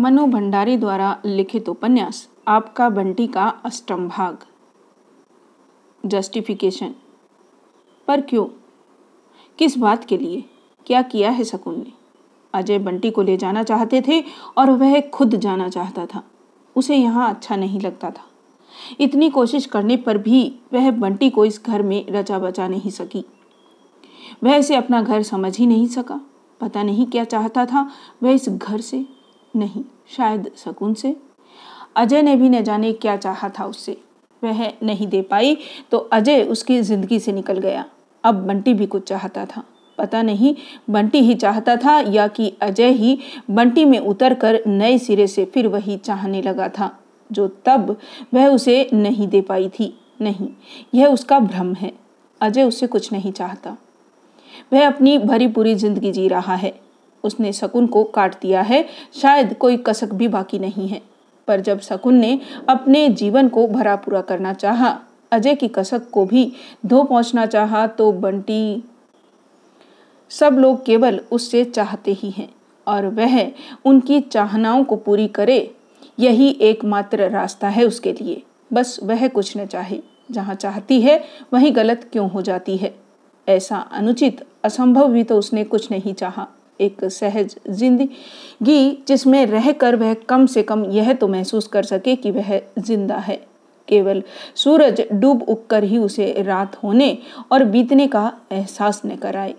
मनु भंडारी द्वारा लिखित उपन्यास, आपका बंटी का अष्टम भाग। जस्टिफिकेशन पर क्यों? किस बात के लिए? क्या किया है शकुन ने? अजय बंटी को ले जाना चाहते थे और वह खुद जाना चाहता था। उसे यहाँ अच्छा नहीं लगता था। इतनी कोशिश करने पर भी वह बंटी को इस घर में रचा बचा नहीं सकी। वह इसे अपना घर समझ ही नहीं सका। पता नहीं क्या चाहता था वह इस घर से। नहीं, शायद शकुन से। अजय ने भी न जाने क्या चाहा था उससे। वह नहीं दे पाई तो अजय उसकी ज़िंदगी से निकल गया। अब बंटी भी कुछ चाहता था। पता नहीं, बंटी ही चाहता था या कि अजय ही बंटी में उतर कर नए सिरे से फिर वही चाहने लगा था, जो तब वह उसे नहीं दे पाई थी। नहीं, यह उसका भ्रम है। अजय उससे कुछ नहीं चाहता। वह अपनी भरी पूरी ज़िंदगी जी रहा है। उसने शकुन को काट दिया है। शायद कोई कसक भी बाकी नहीं है। पर जब शकुन ने अपने जीवन को भरा पूरा करना चाहा, अजय की कसक को भी धो पहुँचना चाहा तो बंटी सब लोग केवल उससे चाहते ही हैं और वह उनकी चाहनाओं को पूरी करे, यही एकमात्र रास्ता है उसके लिए। बस वह कुछ न चाहे। जहाँ चाहती है, वहीं गलत क्यों हो जाती है? ऐसा अनुचित, असंभव भी तो उसने कुछ नहीं चाहा। एक सहज ज़िंदगी जिसमें रहकर वह कम से कम यह तो महसूस कर सके कि वह ज़िंदा है। केवल सूरज डूब उग कर ही उसे रात होने और बीतने का एहसास न कराए।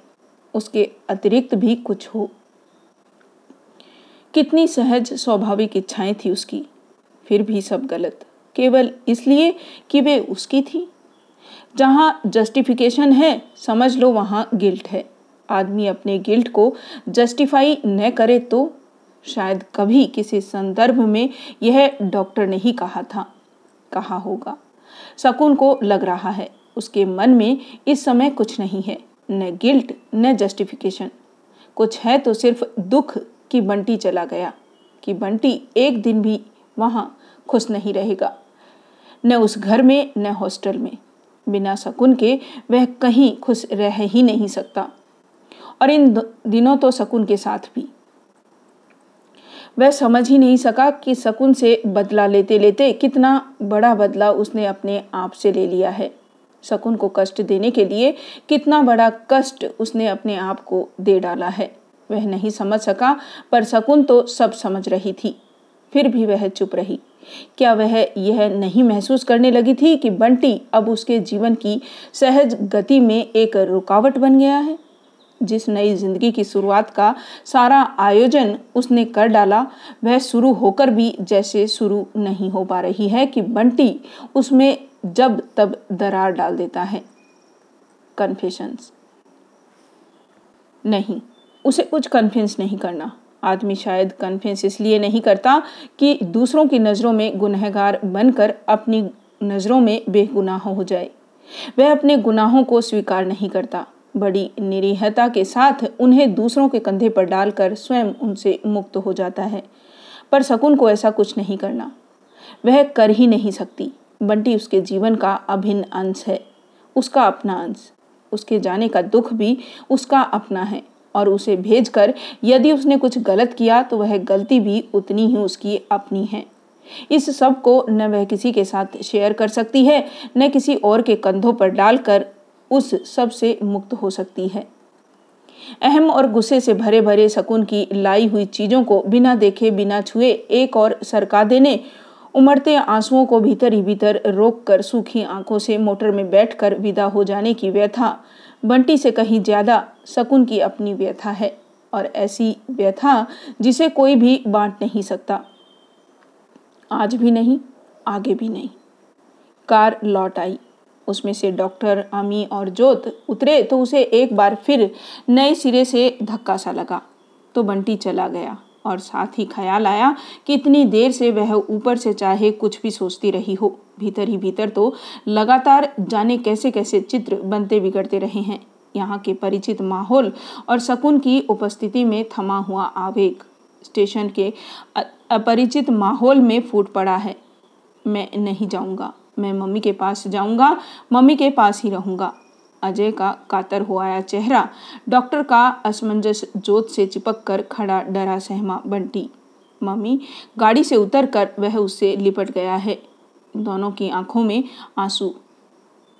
उसके अतिरिक्त भी कुछ हो। कितनी सहज स्वाभाविक इच्छाएँ थी उसकी। फिर भी सब गलत। केवल इसलिए कि वे उसकी थी। जहाँ जस्टिफिकेशन है, समझ लो वहाँ गिल्ट है। आदमी अपने गिल्ट को जस्टिफाई न करे तो शायद कभी किसी संदर्भ में यह डॉक्टर ने ही कहा था, कहा होगा। शकुन को लग रहा है, उसके मन में इस समय कुछ नहीं है, न गिल्ट, न जस्टिफिकेशन कुछ है तो सिर्फ़ दुख कि बंटी चला गया, कि बंटी एक दिन भी वहाँ खुश नहीं रहेगा, न उस घर में, न हॉस्टल में। बिना शकुन के वह कहीं खुश रह ही नहीं सकता। और इन दिनों तो शकुन के साथ भी। वह समझ ही नहीं सका कि शकुन से बदला लेते लेते कितना बड़ा बदला उसने अपने आप से ले लिया है। शकुन को कष्ट देने के लिए कितना बड़ा कष्ट उसने अपने आप को दे डाला है। वह नहीं समझ सका, पर शकुन तो सब समझ रही थी। फिर भी वह चुप रही। क्या वह यह नहीं महसूस करने लगी थी कि बंटी अब उसके जीवन की सहज गति में एक रुकावट बन गया है? जिस नई ज़िंदगी की शुरुआत का सारा आयोजन उसने कर डाला, वह शुरू होकर भी जैसे शुरू नहीं हो पा रही है कि बंटी उसमें जब तब दरार डाल देता है। कन्फेशंस नहीं, उसे कुछ कन्फेंस नहीं करना। आदमी शायद कन्फेंस इसलिए नहीं करता कि दूसरों की नज़रों में गुनहगार बनकर अपनी नज़रों में बेगुनाह हो जाए। वह अपने गुनाहों को स्वीकार नहीं करता। बड़ी निरीहता के साथ उन्हें दूसरों के कंधे पर डालकर स्वयं उनसे मुक्त हो जाता है। पर शकुन को ऐसा कुछ नहीं करना। वह कर ही नहीं सकती। बंटी उसके जीवन का अभिन्न अंश है। उसका अपना अंश। उसके जाने का दुख भी उसका अपना है और उसे भेजकर यदि उसने कुछ गलत किया तो वह गलती भी उतनी ही उसकी अपनी है। इस सबको न वह किसी के साथ शेयर कर सकती है, न किसी और के कंधों पर डालकर उस सबसे मुक्त हो सकती है। अहम और गुस्से से भरे भरे शकुन की लाई हुई चीज़ों को बिना देखे, बिना छुए, एक और सरका देने, उमड़ते आंसुओं को भीतर ही भीतर रोक कर सूखी आँखों से मोटर में बैठकर विदा हो जाने की व्यथा, बंटी से कहीं ज़्यादा शकुन की अपनी व्यथा है, और ऐसी व्यथा जिसे कोई भी बांट नहीं सकता। आज भी नहीं, आगे भी नहीं। कार लौट आई। उसमें से डॉक्टर अमी और जोत उतरे तो उसे एक बार फिर नए सिरे से धक्का सा लगा। तो बंटी चला गया और साथ ही ख्याल आया कि इतनी देर से वह ऊपर से चाहे कुछ भी सोचती रही हो। भीतर ही भीतर तो लगातार जाने कैसे कैसे चित्र बनते बिगड़ते रहे हैं। यहाँ के परिचित माहौल और शकुन की उपस्थिति में थमा हुआ आवेग स्टेशन के अपरिचित माहौल में फूट पड़ा है। मैं नहीं जाऊँगा। मैं मम्मी के पास जाऊँगा, मम्मी के पास ही रहूँगा। अजय का कातर हो आया चेहरा। डॉक्टर का असमंजस जोत से चिपक कर खड़ा डरा सहमा बंटी। मम्मी गाड़ी से उतर कर वह उससे लिपट गया है। दोनों की आँखों में आँसू।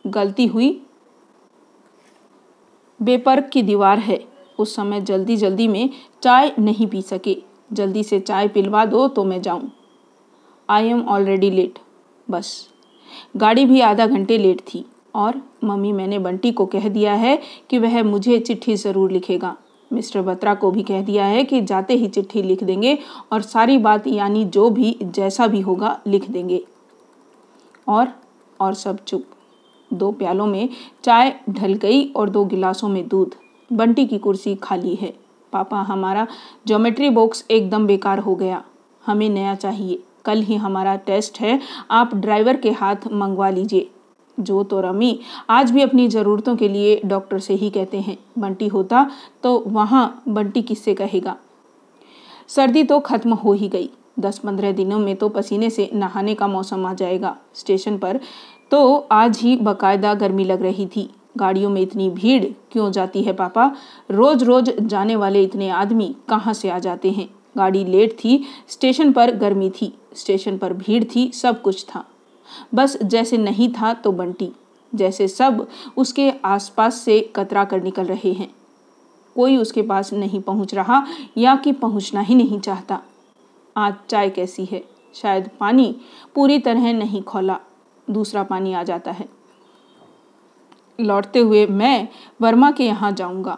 गलती हुई। बेपर्क की दीवार है। उस समय जल्दी जल्दी में चाय नहीं पी सके। जल्दी से चाय पिलवा दो तो मैं जाऊँ। I am already late. बस। गाड़ी भी आधा घंटे लेट थी और मम्मी मैंने बंटी को कह दिया है कि वह मुझे चिट्ठी ज़रूर लिखेगा। मिस्टर बत्रा को भी कह दिया है कि जाते ही चिट्ठी लिख देंगे और सारी बात यानी जो भी जैसा भी होगा लिख देंगे। और और सब चुप। दो प्यालों में चाय ढल गई और दो गिलासों में दूध। बंटी की कुर्सी खाली है। पापा, हमारा ज्योमेट्री बॉक्स एकदम बेकार हो गया। हमें नया चाहिए। कल ही हमारा टेस्ट है। आप ड्राइवर के हाथ मंगवा लीजिए। जो तो रमी, आज भी अपनी ज़रूरतों के लिए डॉक्टर से ही कहते हैं, बंटी होता तो वहाँ बंटी किससे कहेगा? सर्दी तो खत्म हो ही गई। दस पंद्रह दिनों में तो पसीने से नहाने का मौसम आ जाएगा। स्टेशन पर तो आज ही बकायदा गर्मी लग रही थी। गाड़ियों में इतनी भीड़, क्यों जाती है पापा? रोज रोज जाने वाले इतने आदमी कहाँ से आ जाते हैं? गाड़ी लेट थी, स्टेशन पर गर्मी थी। स्टेशन पर भीड़ थी, सब कुछ था। बस जैसे नहीं था तो बंटी, जैसे सब उसके आसपास से कतरा कर निकल रहे हैं। कोई उसके पास नहीं पहुँच रहा या कि पहुँचना ही नहीं चाहता। आज चाय कैसी है? शायद पानी पूरी तरह नहीं खोला, दूसरा पानी आ जाता है। लौटते हुए मैं वर्मा के यहाँ जाऊँगा।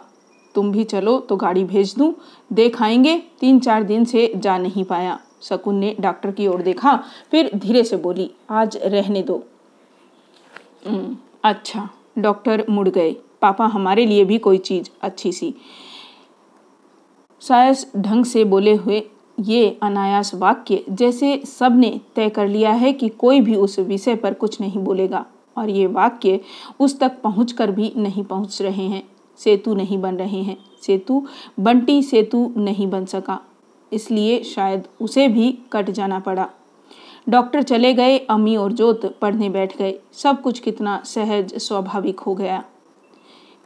तुम भी चलो तो गाड़ी भेज दूँ। देख आएँगे, तीन चार दिन से जा नहीं पाया। शकुन ने डॉक्टर की ओर देखा, फिर धीरे से बोली, आज रहने दो। अच्छा डॉक्टर मुड़ गए। पापा हमारे लिए भी कोई चीज़ अच्छी सी। सायस ढंग से बोले हुए ये अनायास वाक्य जैसे सबने तय कर लिया है कि कोई भी उस विषय पर कुछ नहीं बोलेगा, और ये वाक्य उस तक पहुंचकर भी नहीं पहुँच रहे हैं। सेतु नहीं बन रहे हैं। सेतु, बंटी सेतु नहीं बन सका। इसलिए शायद उसे भी कट जाना पड़ा। डॉक्टर चले गए, अम्मी और जोत पढ़ने बैठ गए। सब कुछ कितना सहज स्वाभाविक हो गया।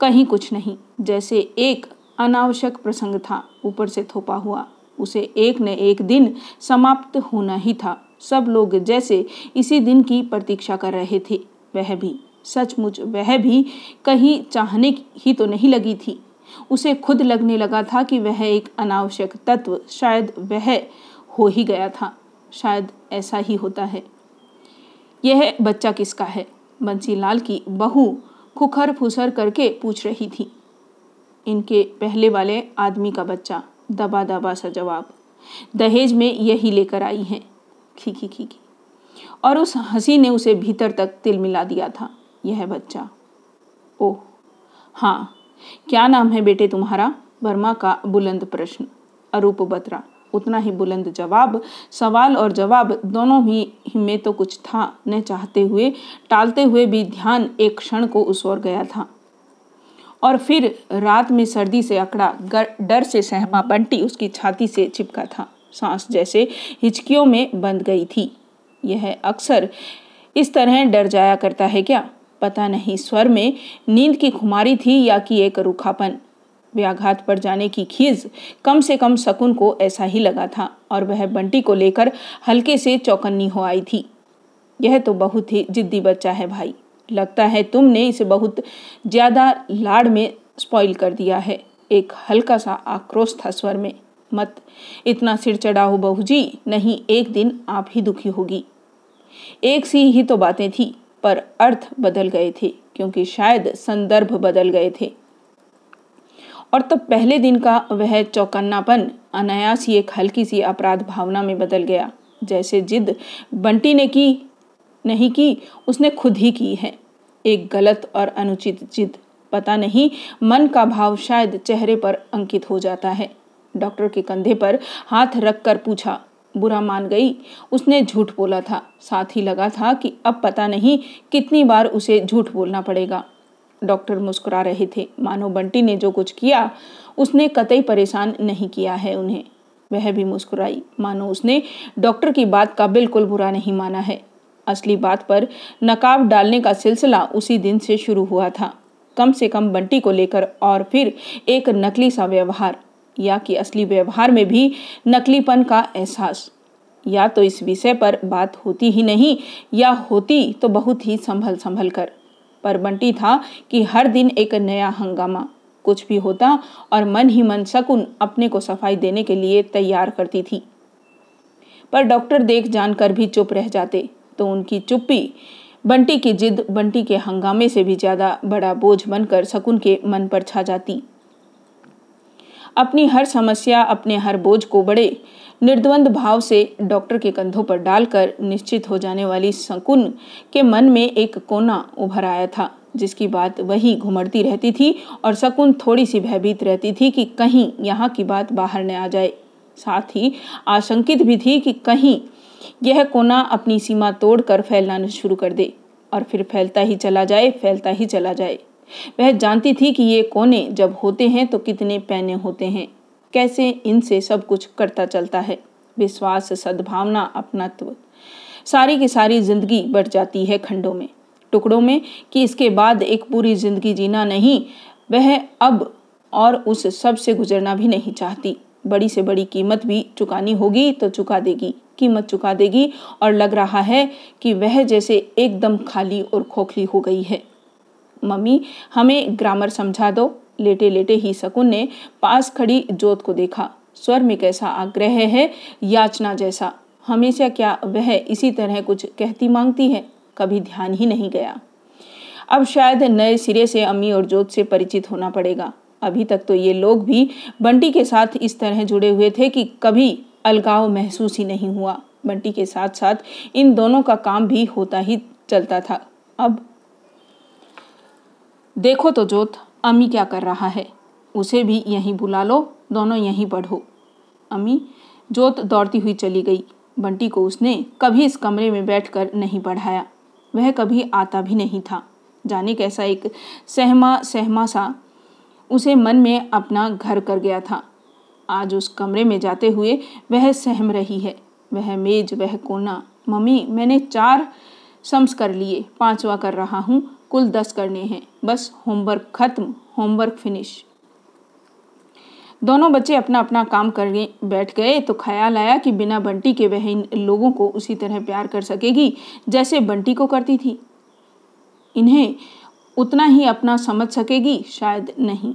कहीं कुछ नहीं, जैसे एक अनावश्यक प्रसंग था, ऊपर से थोपा हुआ। उसे एक न एक दिन समाप्त होना ही था। सब लोग जैसे इसी दिन की प्रतीक्षा कर रहे थे। वह भी, सचमुच वह भी कहीं चाहने ही तो नहीं लगी थी। उसे खुद लगने लगा था कि वह एक अनावश्यक तत्व, शायद वह हो ही गया था, शायद ऐसा ही होता है। यह बच्चा किसका है? बंसीलाल की बहू खुखर फुसर करके पूछ रही थी। इनके पहले वाले आदमी का बच्चा दबा दबा सा जवाब। दहेज में यही लेकर आई हैं। खीखी खीखी और उस हँसी ने उसे भीतर तक तिल मिला दिया था, यह बच्चा। ओह हाँ क्या नाम है बेटे तुम्हारा? वर्मा का बुलंद प्रश्न। अरूप बत्रा। उतना ही बुलंद जवाब। सवाल और जवाब दोनों ही में तो कुछ था न चाहते हुए। टालते हुए भी ध्यान एक क्षण को उस ओर गया था। और फिर रात में सर्दी से अकड़ा डर से सहमा बंटी उसकी छाती से चिपका था। सांस जैसे हिचकियों में बंद गई थी। यह अक्सर इस तरह डर जाया करता है क्या? पता नहीं, स्वर में नींद की खुमारी थी या कि एक रूखापन। व्याघात पर जाने की खीज कम से कम शकुन को ऐसा ही लगा था और वह बंटी को लेकर हल्के से चौकन्नी हो आई थी। यह तो बहुत ही जिद्दी बच्चा है भाई। लगता है तुमने इसे बहुत ज़्यादा लाड़ में स्पॉइल कर दिया है। एक हल्का सा आक्रोश था स्वर में। मत, इतना सिर चढ़ाओ बहू जी, नहीं एक दिन आप ही दुखी होगी। एक सी ही तो बातें थी। पर अर्थ बदल गए थे, क्योंकि शायद संदर्भ बदल गए थे। और तब पहले दिन का वह चौकन्नापन अनायास ही एक हल्की सी अपराध भावना में बदल गया। जैसे जिद बंटी ने की, नहीं की, उसने खुद ही की है। एक गलत और अनुचित जिद, पता नहीं, मन का भाव शायद चेहरे पर अंकित हो जाता है। डॉक्टर के कंधे पर हाथ रखकर पूछा बुरा मान गई। उसने झूठ बोला था। साथ ही लगा था कि अब पता नहीं कितनी बार उसे झूठ बोलना पड़ेगा। डॉक्टर मुस्कुरा रहे थे। मानो बंटी ने जो कुछ किया, उसने कतई परेशान नहीं किया है उन्हें। वह भी मुस्कुराई। मानो उसने डॉक्टर की बात का बिल्कुल बुरा नहीं माना है। असली बात पर नकाब डालने का सिलसिला उसी दिन से शुरू हुआ था। कम से कम बंटी को लेकर और फिर एक नकली सा व्यवहार। या कि असली व्यवहार में भी नकलीपन का एहसास। या तो इस विषय पर बात होती ही नहीं, या होती तो बहुत ही संभल संभल कर। पर बंटी था कि हर दिन एक नया हंगामा, कुछ भी होता और मन ही मन शकुन अपने को सफ़ाई देने के लिए तैयार करती थी। पर डॉक्टर देख जानकर भी चुप रह जाते तो उनकी चुप्पी, बंटी की जिद बंटी के हंगामे से भी ज़्यादा बड़ा बोझ बनकर शकुन के मन पर छा जाती। अपनी हर समस्या, अपने हर बोझ को बड़े निर्द्वंद भाव से डॉक्टर के कंधों पर डालकर निश्चित हो जाने वाली शकुन के मन में एक कोना उभर आया था, जिसकी बात वही घुमड़ती रहती थी और शकुन थोड़ी सी भयभीत रहती थी कि कहीं यहाँ की बात बाहर न आ जाए। साथ ही आशंकित भी थी कि कहीं यह कोना अपनी सीमा तोड़कर फैलना शुरू कर दे और फिर फैलता ही चला जाए, फैलता ही चला जाए। वह जानती थी कि ये कोने जब होते हैं तो कितने पैने होते हैं। कैसे इनसे सब कुछ करता चलता है। विश्वास, सद्भावना, अपनत्व। सारी की सारी ज़िंदगी बढ़ जाती है खंडों में। टुकड़ों में कि इसके बाद एक पूरी ज़िंदगी जीना नहीं, वह अब और उस सबसे गुजरना भी नहीं चाहती। बड़ी से बड़ी कीमत भी चुकानी होगी तो चुका देगी। कीमत चुका देगी और लग रहा है कि वह जैसे एकदम खाली और खोखली हो गई है। मम्मी, हमें ग्रामर समझा दो। लेटे लेटे ही शकुन ने पास खड़ी जोत को देखा। स्वर में कैसा आग्रह है, याचना जैसा। हमेशा क्या वह इसी तरह कुछ कहती मांगती है? कभी ध्यान ही नहीं गया। अब शायद नए सिरे से अम्मी और जोत से परिचित होना पड़ेगा। अभी तक तो ये लोग भी बंटी के साथ इस तरह जुड़े हुए थे कि कभी अलगाव महसूस ही नहीं हुआ। बंटी के साथ साथ इन दोनों का काम भी होता ही चलता था। अब देखो तो जोत, अम्मी क्या कर रहा है? उसे भी यहीं बुला लो, दोनों यहीं पढ़ो अम्मी, जोत दौड़ती हुई चली गई। बंटी को उसने कभी इस कमरे में बैठकर नहीं पढ़ाया। वह कभी आता भी नहीं था। जाने कैसा एक सहमा सहमा सा उसे मन में अपना घर कर गया था। आज उस कमरे में जाते हुए वह सहम रही है। वह मेज, वह कोना, मम्मी, मैंने चार सम्स कर लिए, पांचवा कर रहा हूँ कुल दस करने हैं। बस होमवर्क खत्म होमवर्क फिनिश दोनों बच्चे अपना अपना काम कर बैठ गए तो ख्याल आया कि बिना बंटी के वह इन लोगों को उसी तरह प्यार कर सकेगी जैसे बंटी को करती थी। इन्हें उतना ही अपना समझ सकेगी, शायद नहीं।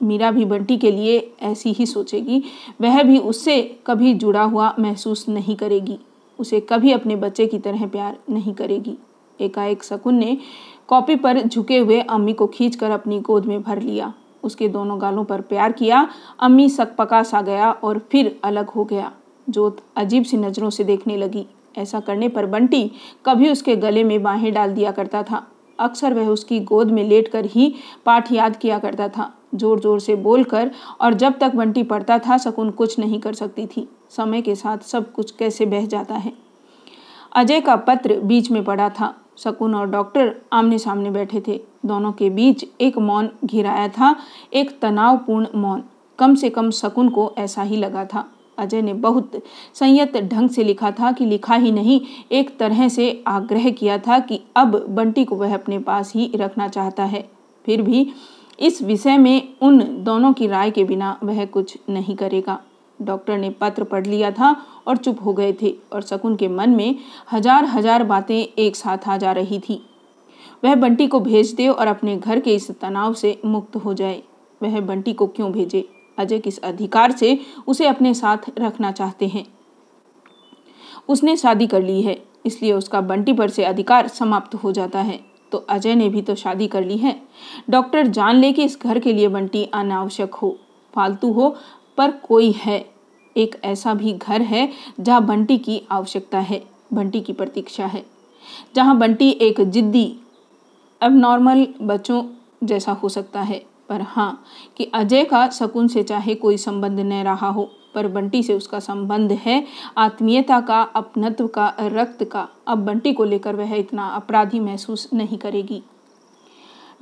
मीरा भी बंटी के लिए ऐसी ही सोचेगी। वह भी उससे कभी जुड़ा हुआ महसूस नहीं करेगी। उसे कभी अपने बच्चे की तरह प्यार नहीं करेगी। एकाएक शकुन ने कॉपी पर झुके हुए अम्मी को खींचकर अपनी गोद में भर लिया। उसके दोनों गालों पर प्यार किया। अम्मी सकपका सा गया और फिर अलग हो गया। जोत अजीब सी नज़रों से देखने लगी। ऐसा करने पर बंटी कभी उसके गले में बाहें डाल दिया करता था। अक्सर वह उसकी गोद में लेटकर ही पाठ याद किया करता था। ज़ोर ज़ोर से बोलकर और जब तक बंटी पढ़ता था, शकुन कुछ नहीं कर सकती थी। समय के साथ सब कुछ कैसे बह जाता है। अजय का पत्र बीच में पड़ा था। शकुन और डॉक्टर आमने सामने बैठे थे। दोनों के बीच एक मौन घिराया था, एक तनावपूर्ण मौन। कम से कम शकुन को ऐसा ही लगा था। अजय ने बहुत संयत ढंग से लिखा था कि लिखा ही नहीं, एक तरह से आग्रह किया था कि अब बंटी को वह अपने पास ही रखना चाहता है। फिर भी इस विषय में उन दोनों की राय के बिना वह कुछ नहीं करेगा। डॉक्टर ने पत्र पढ़ लिया था और चुप हो गए थे और शकुन के मन में हज़ार हज़ार बातें एक साथ आ जा रही थी। वह बंटी को भेज दे और अपने घर के इस तनाव से मुक्त हो जाए। वह बंटी को क्यों भेजे? अजय किस अधिकार से उसे अपने साथ रखना चाहते हैं? उसने शादी कर ली है, इसलिए उसका बंटी पर से अधिकार समाप्त हो जाता है। तो अजय ने भी तो शादी कर ली है। डॉक्टर जान ले कि इस घर के लिए बंटी अनावश्यक हो, फालतू हो पर कोई है, एक ऐसा भी घर है, जहाँ बंटी की आवश्यकता है, बंटी की प्रतीक्षा है। जहाँ बंटी एक जिद्दी अब नॉर्मल बच्चों जैसा हो सकता है, पर हाँ कि अजय का शकुन से चाहे कोई संबंध न रहा हो, पर बंटी से उसका संबंध है, आत्मीयता का, अपनत्व का, रक्त का। अब बंटी को लेकर वह इतना अपराधी महसूस नहीं करेगी।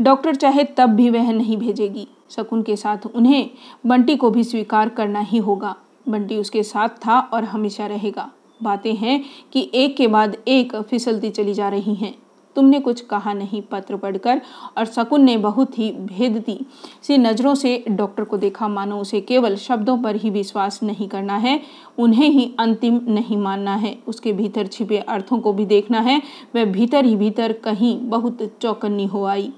डॉक्टर चाहे तब भी वह नहीं भेजेगी। शकुन के साथ उन्हें बंटी को भी स्वीकार करना ही होगा। बंटी उसके साथ था और हमेशा रहेगा। बातें हैं कि एक के बाद एक फिसलती चली जा रही हैं। तुमने कुछ कहा नहीं, पत्र पढ़कर, और शकुन ने बहुत ही भेदती सी नज़रों से डॉक्टर को देखा, मानो उसे केवल शब्दों पर ही विश्वास नहीं करना है। उन्हें ही अंतिम नहीं मानना है। उसके भीतर छिपे अर्थों को भी देखना है। वह भीतर ही भीतर कहीं बहुत चौकन्नी हो आई।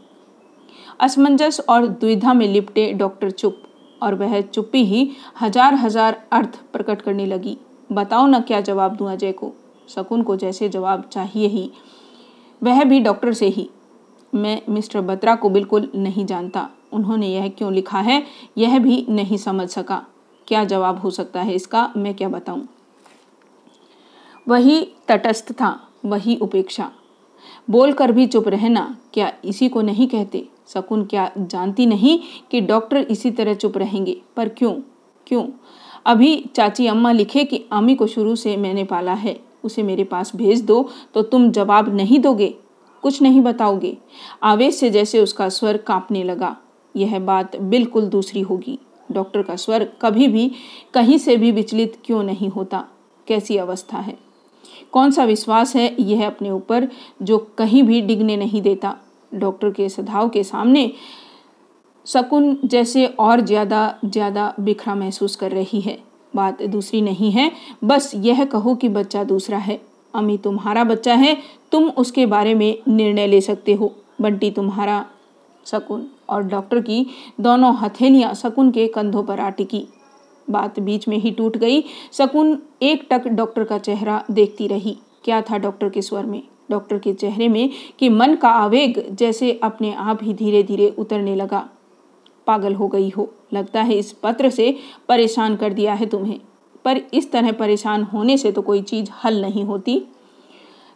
असमंजस और द्विधा में लिपटे डॉक्टर चुप, और वह चुप्पी ही हज़ार हज़ार अर्थ प्रकट करने लगी। बताओ ना क्या जवाब दूँ अजय को? शकुन को जैसे जवाब चाहिए ही। वह भी डॉक्टर से ही। मैं मिस्टर बत्रा को बिल्कुल नहीं जानता। उन्होंने यह क्यों लिखा है, यह भी नहीं समझ सका। क्या जवाब हो सकता है इसका? मैं क्या बताऊँ? वही तटस्थ था, वही उपेक्षा। बोलकर भी चुप रहना, क्या इसी को नहीं कहते? शकुन क्या जानती नहीं कि डॉक्टर इसी तरह चुप रहेंगे? पर क्यों? क्यों? अभी चाची अम्मा लिखे कि अम्मी को शुरू से मैंने पाला है। उसे मेरे पास भेज दो तो तुम जवाब नहीं दोगे? कुछ नहीं बताओगे? आवेश से जैसे उसका स्वर कांपने लगा। यह बात बिल्कुल दूसरी होगी। डॉक्टर का स्वर कभी भी कहीं से भी विचलित क्यों नहीं होता? कैसी अवस्था है? कौन सा विश्वास है यह अपने ऊपर जो कहीं भी डिगने नहीं देता? डॉक्टर के सधाव के सामने शकुन जैसे और ज़्यादा ज़्यादा बिखरा महसूस कर रही है। बात दूसरी नहीं है। बस यह कहो कि बच्चा दूसरा है। अमी तुम्हारा बच्चा है। तुम उसके बारे में निर्णय ले सकते हो। बंटी तुम्हारा, शकुन और डॉक्टर की दोनों हथेलियाँ शकुन के कंधों पर आ टिकी बात बीच में ही टूट गई। शकुन एक टक डॉक्टर का चेहरा देखती रही। क्या था डॉक्टर के स्वर में? डॉक्टर के चेहरे में कि मन का आवेग जैसे अपने आप ही धीरे धीरे उतरने लगा। पागल हो गई हो लगता है इस पत्र से परेशान कर दिया है तुम्हें। पर इस तरह परेशान होने से तो कोई चीज़ हल नहीं होती।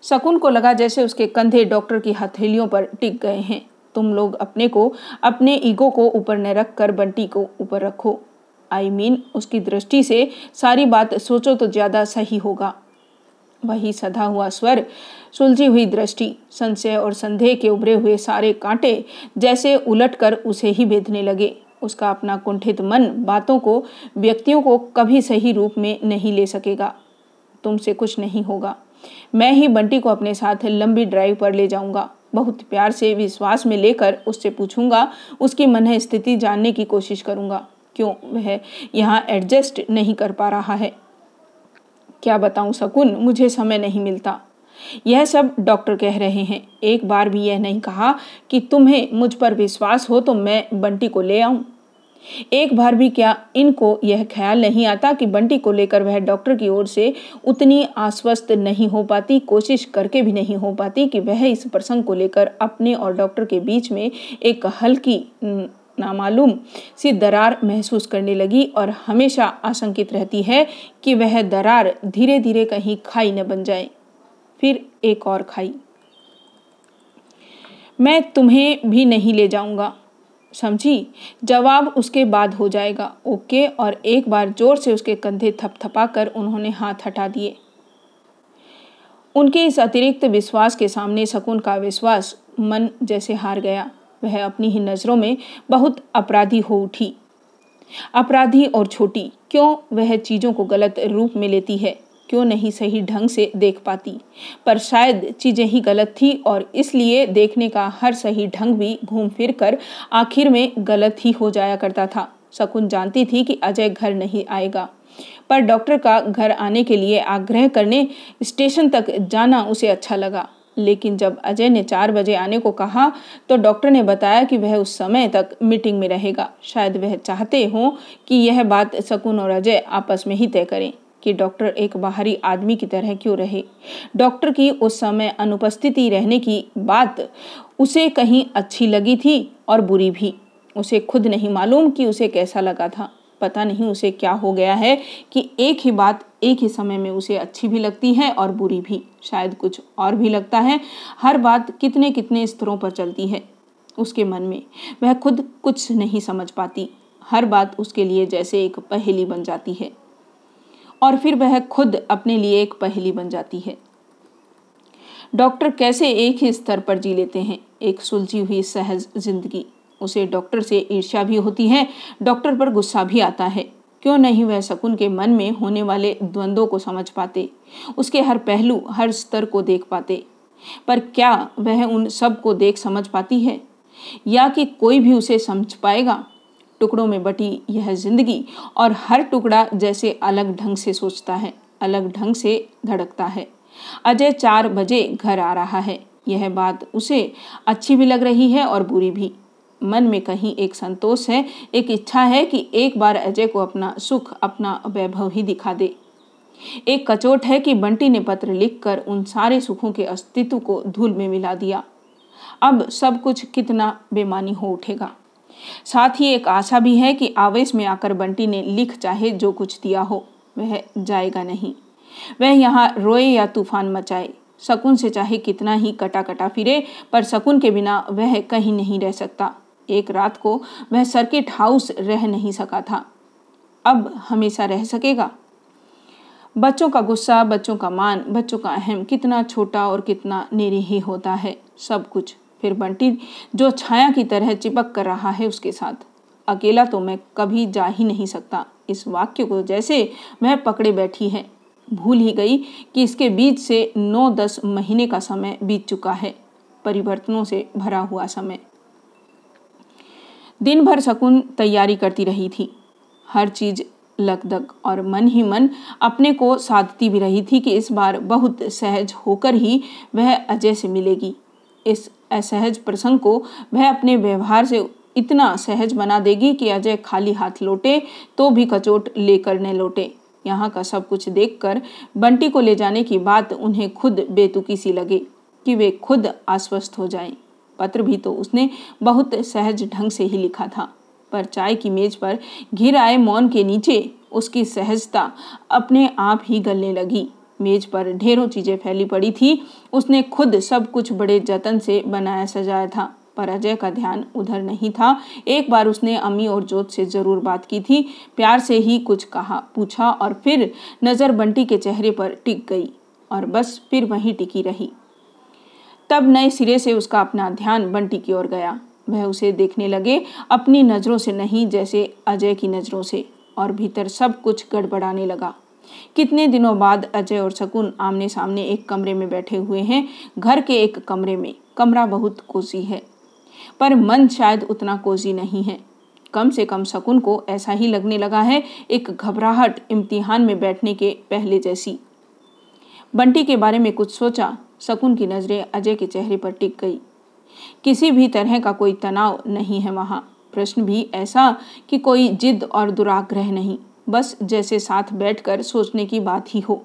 शकुन को लगा जैसे उसके कंधे डॉक्टर की हथेलियों पर टिक गए हैं। तुम लोग अपने को अपने ईगो को ऊपर न रख कर बंटी को ऊपर रखो। आई I मीन mean, उसकी दृष्टि से सारी बात सोचो तो ज़्यादा सही होगा। वही सधा हुआ स्वर सुलझी हुई दृष्टि, संशय और संदेह के उभरे हुए सारे कांटे जैसे उलट कर उसे ही बेधने लगे। उसका अपना कुंठित मन बातों को, व्यक्तियों को कभी सही रूप में नहीं ले सकेगा। तुमसे कुछ नहीं होगा। मैं ही बंटी को अपने साथ लंबी ड्राइव पर ले जाऊँगा। बहुत प्यार से विश्वास में लेकर उससे पूछूँगा, उसकी मन स्थिति जानने की कोशिश करूँगा। क्यों? वह यहाँ एडजस्ट नहीं कर पा रहा है। क्या बताऊँ? शकुन, मुझे समय नहीं मिलता। यह सब डॉक्टर कह रहे हैं। एक बार भी यह नहीं कहा कि तुम्हें मुझ पर विश्वास हो तो मैं बंटी को ले आऊँ। एक बार भी क्या इनको यह ख्याल नहीं आता कि बंटी को लेकर वह डॉक्टर की ओर से उतनी आश्वस्त नहीं हो पाती, कोशिश करके भी नहीं हो पाती कि वह इस प्रसंग को लेकर अपने और डॉक्टर के बीच में एक हल्की नामालूम सी दरार महसूस करने लगी और हमेशा आशंकित रहती है कि वह दरार धीरे धीरे कहीं खाई न बन जाए। फिर एक और खाई। मैं तुम्हें भी नहीं ले जाऊँगा। समझी? जवाब उसके बाद हो जाएगा। ओके? और एक बार ज़ोर से उसके कंधे थपथपा कर उन्होंने हाथ हटा दिए। उनके इस अतिरिक्त विश्वास के सामने शकुन का विश्वास मन जैसे हार गया। वह अपनी ही नज़रों में बहुत अपराधी हो उठी। अपराधी और छोटी, क्यों वह चीज़ों को गलत रूप में लेती है? क्यों नहीं सही ढंग से देख पाती? पर शायद चीज़ें ही गलत थी और इसलिए देखने का हर सही ढंग भी घूम फिर कर आखिर में गलत ही हो जाया करता था। शकुन जानती थी कि अजय घर नहीं आएगा। पर डॉक्टर का घर आने के लिए आग्रह करने स्टेशन तक जाना उसे अच्छा लगा। लेकिन जब अजय ने चार बजे आने को कहा तो डॉक्टर ने बताया कि वह उस समय तक मीटिंग में रहेगा। शायद वह चाहते हों कि यह बात शकुन और अजय आपस में ही तय करें। कि डॉक्टर एक बाहरी आदमी की तरह क्यों रहे? डॉक्टर की उस समय अनुपस्थिति रहने की बात उसे कहीं अच्छी लगी थी और बुरी भी। उसे खुद नहीं मालूम कि उसे कैसा लगा था। पता नहीं उसे क्या हो गया है कि एक ही बात एक ही समय में उसे अच्छी भी लगती है और बुरी भी। शायद कुछ और भी लगता है। हर बात कितने कितने स्तरों पर चलती है उसके मन में। वह खुद कुछ नहीं समझ पाती। हर बात उसके लिए जैसे एक पहेली बन जाती है। और फिर वह खुद अपने लिए एक पहेली बन जाती है। डॉक्टर कैसे एक ही स्तर पर जी लेते हैं? एक सुलझी हुई सहज ज़िंदगी। उसे डॉक्टर से ईर्ष्या भी होती है। डॉक्टर पर गुस्सा भी आता है। क्यों नहीं वह शकुन के मन में होने वाले द्वंद्वों को समझ पाते? उसके हर पहलू, हर स्तर को देख पाते। पर क्या वह उन सबको देख समझ पाती है? या कि कोई भी उसे समझ पाएगा? टुकड़ों में बटी यह ज़िंदगी और हर टुकड़ा जैसे अलग ढंग से सोचता है, अलग ढंग से धड़कता है। अजय चार बजे घर आ रहा है। यह बात उसे अच्छी भी लग रही है और बुरी भी। मन में कहीं एक संतोष है, एक इच्छा है कि एक बार अजय को अपना सुख, अपना वैभव ही दिखा दे। एक कचोट है कि बंटी ने पत्र लिखकर उन सारे सुखों के अस्तित्व को धूल में मिला दिया। अब सब कुछ कितना बेमानी हो उठेगा। साथ ही एक आशा भी है कि आवेश में आकर बंटी ने लिख चाहे जो कुछ दिया हो, वह जाएगा नहीं। वह यहाँ रोए या तूफ़ान मचाए। शकुन से चाहे कितना ही कटा कटा फिरे, पर शकुन के बिना वह कहीं नहीं रह सकता। एक रात को वह सर्किट हाउस रह नहीं सका था। अब हमेशा रह सकेगा। बच्चों का गुस्सा, बच्चों का मान, बच्चों का अहम कितना छोटा और कितना निरीही होता है, सब कुछ फिर बंटी जो छाया की तरह चिपक कर रहा है उसके साथ। अकेला तो मैं कभी जा ही नहीं सकता। इस वाक्य को जैसे वह पकड़े बैठी है। भूल ही गई कि इसके बीच से नौ दस महीने का समय बीत चुका है। परिवर्तनों से भरा हुआ समय। दिन भर शकुन तैयारी करती रही थी। हर चीज़ लगदग और मन ही मन अपने को साधती भी रही थी कि इस बार बहुत सहज होकर ही वह अजय से मिलेगी। इस असहज प्रसंग को वह अपने व्यवहार से इतना सहज बना देगी कि अजय खाली हाथ लौटे तो भी कचोट लेकर न लौटे यहाँ का सब कुछ देखकर बंटी को ले जाने की बात उन्हें खुद बेतुकी सी लगे कि वे खुद आश्वस्त हो जाएँ। पत्र भी तो उसने बहुत सहज ढंग से ही लिखा था, पर चाय की मेज पर घिर आए मौन के नीचे उसकी सहजता अपने आप ही गलने लगी मेज पर ढेरों चीज़ें फैली पड़ी थी। उसने खुद सब कुछ बड़े जतन से बनाया, सजाया था, पर अजय का ध्यान उधर नहीं था। एक बार उसने अम्मी और जोत से ज़रूर बात की थी। प्यार से ही कुछ कहा, पूछा और फिर नज़र बंटी के चेहरे पर टिक गई और बस फिर वहीं टिकी रही। तब नए सिरे से उसका अपना ध्यान बंटी की ओर गया। वह उसे देखने लगे, अपनी नज़रों से नहीं, जैसे अजय की नज़रों से, और भीतर सब कुछ गड़बड़ाने लगा। कितने दिनों बाद अजय और शकुन आमने सामने एक कमरे में बैठे हुए हैं। घर के एक कमरे में कमरा बहुत कोसी है, पर मन शायद उतना कोजी नहीं है। कम से कम शकुन को ऐसा ही लगने लगा है, एक घबराहट इम्तिहान में बैठने के पहले जैसी। बंटी के बारे में कुछ सोचा, शकुन की नज़रें अजय के चेहरे पर टिक गई। किसी भी तरह का कोई तनाव नहीं है वहाँ। प्रश्न भी ऐसा कि कोई जिद और दुराग्रह नहीं। बस जैसे साथ बैठकर सोचने की बात ही हो।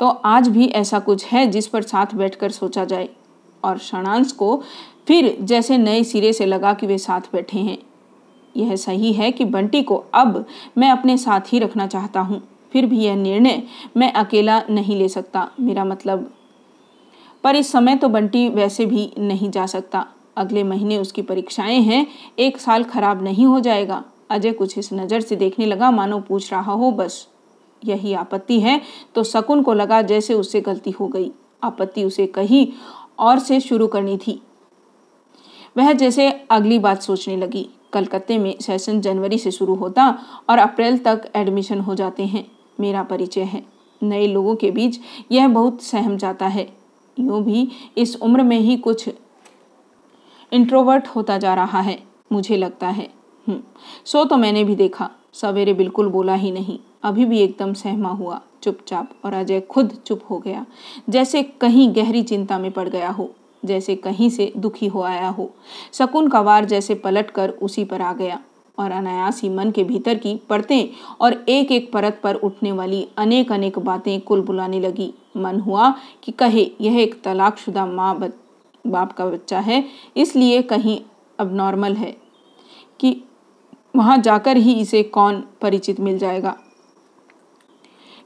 तो आज भी ऐसा कुछ है जिस पर साथ बैठकर सोचा जाए। और क्षणांश को फिर जैसे नए सिरे से लगा कि वे साथ बैठे हैं। यह सही है कि बंटी को अब मैं अपने साथ ही रखना चाहता हूँ। फिर भी यह निर्णय मैं अकेला नहीं ले सकता। मेरा मतलब पर इस समय तो बंटी वैसे भी नहीं जा सकता। अगले महीने उसकी परीक्षाएँ हैं। एक साल खराब नहीं हो जाएगा। अजय कुछ इस नज़र से देखने लगा, मानो पूछ रहा हो, बस, यही आपत्ति है। तो शकुन को लगा जैसे उससे गलती हो गई। आपत्ति उसे कही और से शुरू करनी थी। वह जैसे अगली बात सोचने लगी। कलकत्ते में सेशन जनवरी से शुरू होता और अप्रैल तक एडमिशन हो जाते हैं। मेरा परिचय है। नए लोगों के बीच यह बहुत सहम जाता है। यूँ भी इस उम्र में ही कुछ इंट्रोवर्ट होता जा रहा है, मुझे लगता है। सो तो मैंने भी देखा। सवेरे बिल्कुल बोला ही नहीं। अभी भी एकदम सहमा हुआ, चुपचाप, और अजय खुद चुप हो गया। जैसे कहीं गहरी चिंता में पड़ गया हो, जैसे कहीं से दुखी हो आया हो। शकुन का वार जैसे पलट कर उसी पर आ गया, और अनायास ही मन के भीतर की परतें और एक एक परत पर उठने वाली अनेक अनेक बातें कुल बुलाने लगी। मन हुआ कि कहे, यह एक तलाकशुदा माँ बाप का बच्चा है, इसलिए कहीं अब नॉर्मल है। कि वहाँ जाकर ही इसे कौन परिचित मिल जाएगा?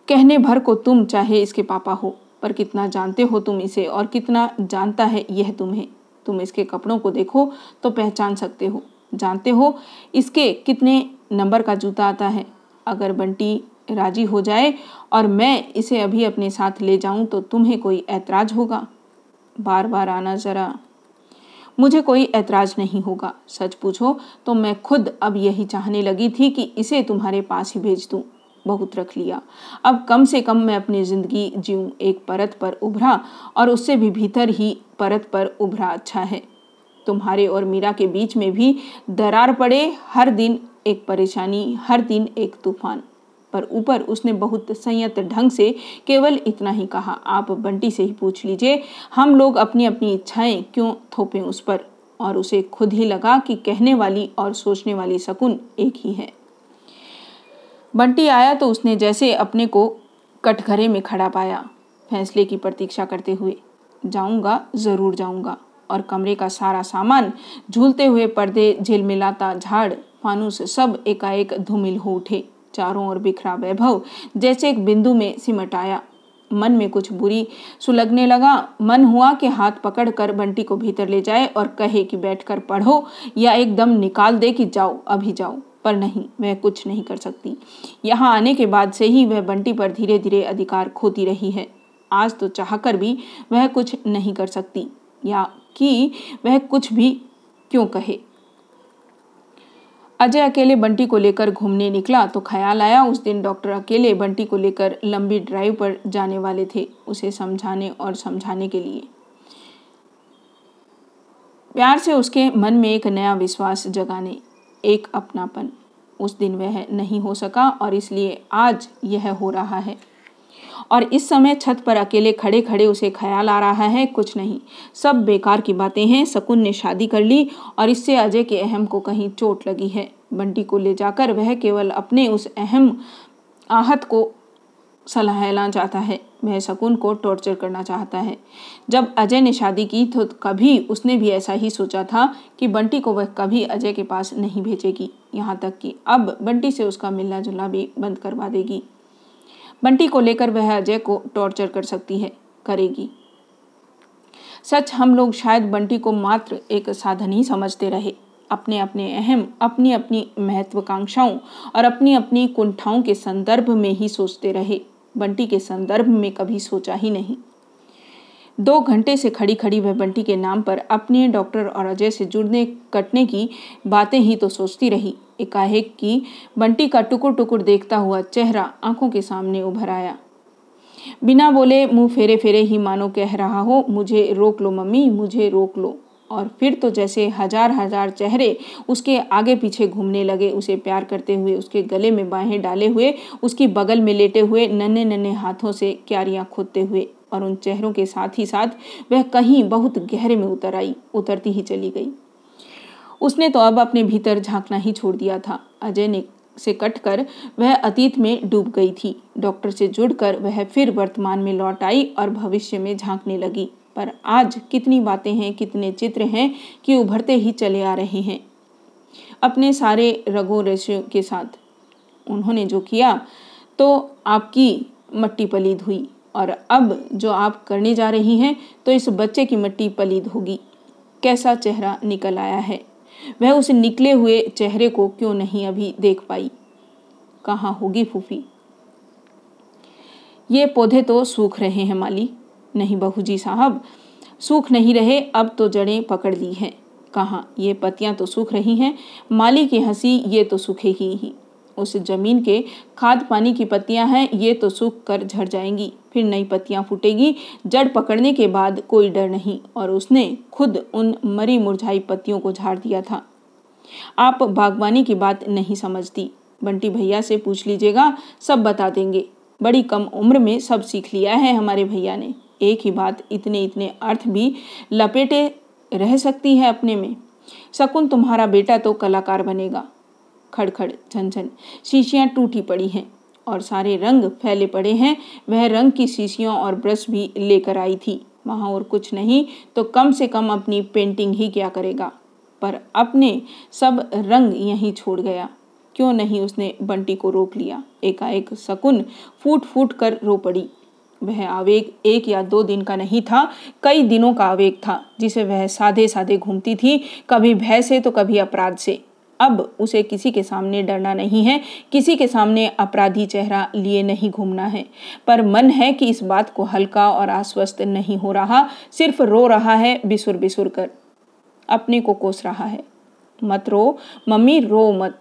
कहने भर को तुम चाहे इसके पापा हो, पर कितना जानते हो तुम इसे और कितना जानता है यह तुम्हें। तुम इसके कपड़ों को देखो तो पहचान सकते हो। जानते हो इसके कितने नंबर का जूता आता है। अगर बंटी राज़ी हो जाए और मैं इसे अभी अपने साथ ले जाऊँ तो तुम्हें कोई ऐतराज होगा? बार बार आना ज़रा। मुझे कोई ऐतराज नहीं होगा। सच पूछो तो मैं खुद अब यही चाहने लगी थी कि इसे तुम्हारे पास ही भेज दूँ। बहुत रख लिया। अब कम से कम मैं अपनी ज़िंदगी जीऊँ। एक परत पर उभरा और उससे भी भीतर ही परत पर उभरा। अच्छा है। तुम्हारे और मीरा के बीच में भी दरार पड़े। हर दिन एक परेशानी, हर दिन एक तूफ़ान। पर ऊपर उसने बहुत संयत ढंग से केवल इतना ही कहा, आप बंटी से ही पूछ लीजिए, हम लोग अपनी अपनी इच्छाएँ क्यों थोपें उस पर? और उसे खुद ही लगा कि कहने वाली और सोचने वाली शकुन एक ही है। बंटी आया तो उसने जैसे अपने को कटघरे में खड़ा पाया, फैसले की प्रतीक्षा करते हुए, जाऊँगा, ज़रूर जाऊँगा। और कमरे का सारा सामान झूलते हुए पर्दे, झिलमिलाता झाड़, फानूस सब एकाएक धूमिल हो उठे। चारों ओर बिखरा वैभव जैसे एक बिंदु में सिमट आया मन में कुछ बुरी सुलगने लगा। मन हुआ कि हाथ पकड़कर बंटी को भीतर ले जाए और कहे कि बैठकर पढ़ो या एकदम निकाल दे कि जाओ, अभी जाओ। पर नहीं वह कुछ नहीं कर सकती। यहाँ आने के बाद से ही वह बंटी पर धीरे धीरे अधिकार खोती रही है। आज तो चाहकर भी वह कुछ नहीं कर सकती। या कि वह कुछ भी क्यों कहे? अजय अकेले बंटी को लेकर घूमने निकला तो ख्याल आया उस दिन डॉक्टर अकेले बंटी को लेकर लंबी ड्राइव पर जाने वाले थे उसे समझाने और समझाने के लिए। प्यार से उसके मन में एक नया विश्वास जगाने, एक अपनापन। उस दिन वह नहीं हो सका और इसलिए आज यह हो रहा है। और इस समय छत पर अकेले खड़े खड़े उसे ख्याल आ रहा है, कुछ नहीं। सब बेकार की बातें हैं शकुन ने शादी कर ली और इससे अजय के अहम को कहीं चोट लगी है। बंटी को ले जाकर वह केवल अपने उस अहम आहत को सलाहना चाहता है। वह शकुन को टॉर्चर करना चाहता है। जब अजय ने शादी की तो कभी उसने भी ऐसा ही सोचा था कि बंटी को वह कभी अजय के पास नहीं भेजेगी। यहाँ तक कि अब बंटी से उसका मिलना जुलना भी बंद करवा देगी। बंटी को लेकर वह अजय को टॉर्चर कर सकती है, करेगी। सच, हम लोग शायद बंटी को मात्र एक साधन ही समझते रहे। अपने अपने अहम अपनी अपनी महत्वाकांक्षाओं और अपनी अपनी कुंठाओं के संदर्भ में ही सोचते रहे। बंटी के संदर्भ में कभी सोचा ही नहीं। दो घंटे से खड़ी खड़ी वह बंटी के नाम पर अपने डॉक्टर और अजय से जुड़ने, कटने की बातें ही तो सोचती रही। एकाएक की बंटी का टुकुर टुकुर देखता हुआ चेहरा आँखों के सामने उभर आया। बिना बोले मुँह फेरे फेरे ही मानो कह रहा हो, मुझे रोक लो मम्मी, मुझे रोक लो। और फिर तो जैसे हज़ार हज़ार चेहरे उसके आगे पीछे घूमने लगे, उसे प्यार करते हुए उसके गले में बाहें डाले हुए, उसकी बगल में लेटे हुए नन्हे नन्हे हाथों से क्यारियाँ खोदते हुए और उन चेहरों के साथ ही साथ वह कहीं बहुत गहरे में उतर आई, उतरती ही चली गई। उसने तो अब अपने भीतर झांकना ही छोड़ दिया था। अजय ने से कटकर वह अतीत में डूब गई थी। डॉक्टर से जुड़कर वह फिर वर्तमान में लौट आई और भविष्य में झांकने लगी। पर आज कितनी बातें हैं, कितने चित्र हैं कि उभरते ही चले आ रहे हैं। अपने सारे रगो रेशों के साथ। उन्होंने जो किया तो आपकी मट्टी पलीद हुई। और अब जो आप करने जा रही हैं तो इस बच्चे की मट्टी पलीद होगी। कैसा चेहरा निकल आया है? वह उस निकले हुए चेहरे को क्यों नहीं अभी देख पाई? कहाँ होगी फूफी? ये पौधे तो सूख रहे हैं माली। नहीं बहू जी साहब, सूख नहीं रहे, अब तो जड़ें पकड़ ली हैं। कहाँ? ये पत्तियाँ तो सूख रही हैं। माली की हँसी ये तो सूखेगी ही। उस ज़मीन के खाद पानी की पत्तियाँ हैं, ये तो सूख कर झड़ जाएँगी। फिर नई पत्तियाँ फूटेगी। जड़ पकड़ने के बाद कोई डर नहीं, और उसने खुद उन मरी मुरझाई पत्तियों को झाड़ दिया था। आप बागवानी की बात नहीं समझती। बंटी भैया से पूछ लीजिएगा, सब बता देंगे। बड़ी कम उम्र में सब सीख लिया है हमारे भैया ने। एक ही बात, इतने इतने अर्थ भी लपेटे रह सकती है अपने में। शकुन तुम्हारा बेटा तो कलाकार बनेगा। खड़खड़ झनझन शीशियाँ टूटी पड़ी हैं और सारे रंग फैले पड़े हैं। वह रंग की शीशियों और ब्रश भी लेकर आई थी। वहाँ और कुछ नहीं तो कम से कम अपनी पेंटिंग ही क्या करेगा? पर अपने सब रंग यहीं छोड़ गया। क्यों नहीं उसने बंटी को रोक लिया? एकाएक शकुन फूट फूट कर रो पड़ी। वह आवेग एक या दो दिन का नहीं था, कई दिनों का आवेग था, जिसे वह साधे साधे घूमती थी, कभी भय से तो कभी अपराध से। अब उसे किसी के सामने डरना नहीं है, किसी के सामने अपराधी चेहरा लिए नहीं घूमना है। पर मन है कि इस बात को हल्का और आश्वस्त नहीं हो रहा, सिर्फ़ रो रहा है, बिसुर बिसुर कर। अपने को कोस रहा है। मत रो, मम्मी रो मत।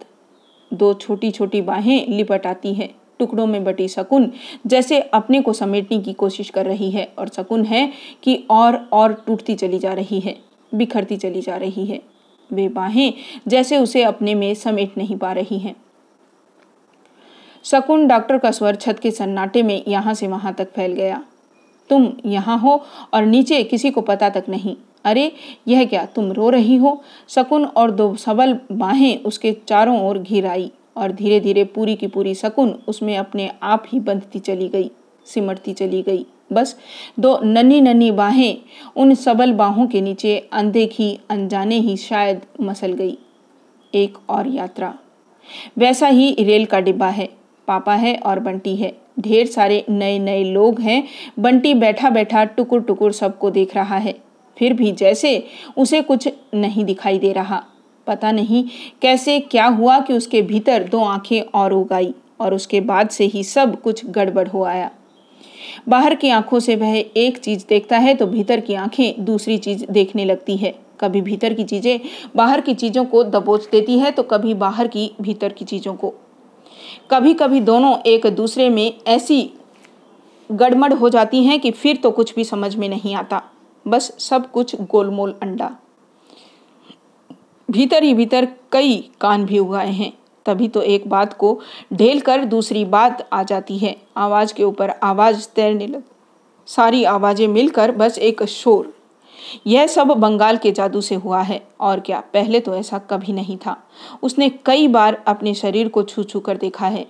दो छोटी छोटी बाहें लिपट आती है। टुकड़ों में बटी शकुन, जैसे अपने को समेटने की कोशिश कर रही है, और शकुन है कि और और टूटती चली जा रही है, बिखरती चली जा रही है। वे बाहें जैसे उसे अपने में समेट नहीं पा रही हैं। शकुन डॉक्टर का स्वर छत के सन्नाटे में यहाँ से वहाँ तक फैल गया। तुम यहाँ हो और नीचे किसी को पता तक नहीं। अरे, यह क्या तुम रो रही हो? शकुन और दो सबल बाहें उसके चारों ओर घिर आई और धीरे धीरे पूरी की पूरी शकुन उसमें अपने आप ही बंधती चली गई, सिमटती चली गई। बस दो नन्ही नन्ही बाहें उन सबल बाहों के नीचे अनदेखी अनजाने ही शायद मसल गई। एक और यात्रा। वैसा ही रेल का डिब्बा है, पापा है और बंटी है। ढेर सारे नए नए लोग हैं, बंटी बैठा बैठा टुकुर टुकुर सबको देख रहा है। फिर भी जैसे उसे कुछ नहीं दिखाई दे रहा। पता नहीं कैसे क्या हुआ कि उसके भीतर दो आँखें और उगाई और उसके बाद से ही सब कुछ गड़बड़ हो आया। बाहर की आँखों से वह एक चीज़ देखता है तो भीतर की आँखें दूसरी चीज़ देखने लगती है। कभी भीतर की चीज़ें बाहर की चीज़ों को दबोच देती है तो कभी बाहर की, भीतर की चीज़ों को। कभी कभी दोनों एक दूसरे में ऐसी गड़मड़ हो जाती हैं कि फिर तो कुछ भी समझ में नहीं आता। बस सब कुछ गोलमोल अंडा। भीतर ही भीतर कई कान भी उगाए हैं। तभी तो एक बात को ढेल कर दूसरी बात आ जाती है। आवाज़ के ऊपर आवाज़ तैरने लग। सारी आवाज़ें मिलकर बस एक शोर। यह सब बंगाल के जादू से हुआ है। और क्या, पहले तो ऐसा कभी नहीं था। उसने कई बार अपने शरीर को छू छू कर देखा है।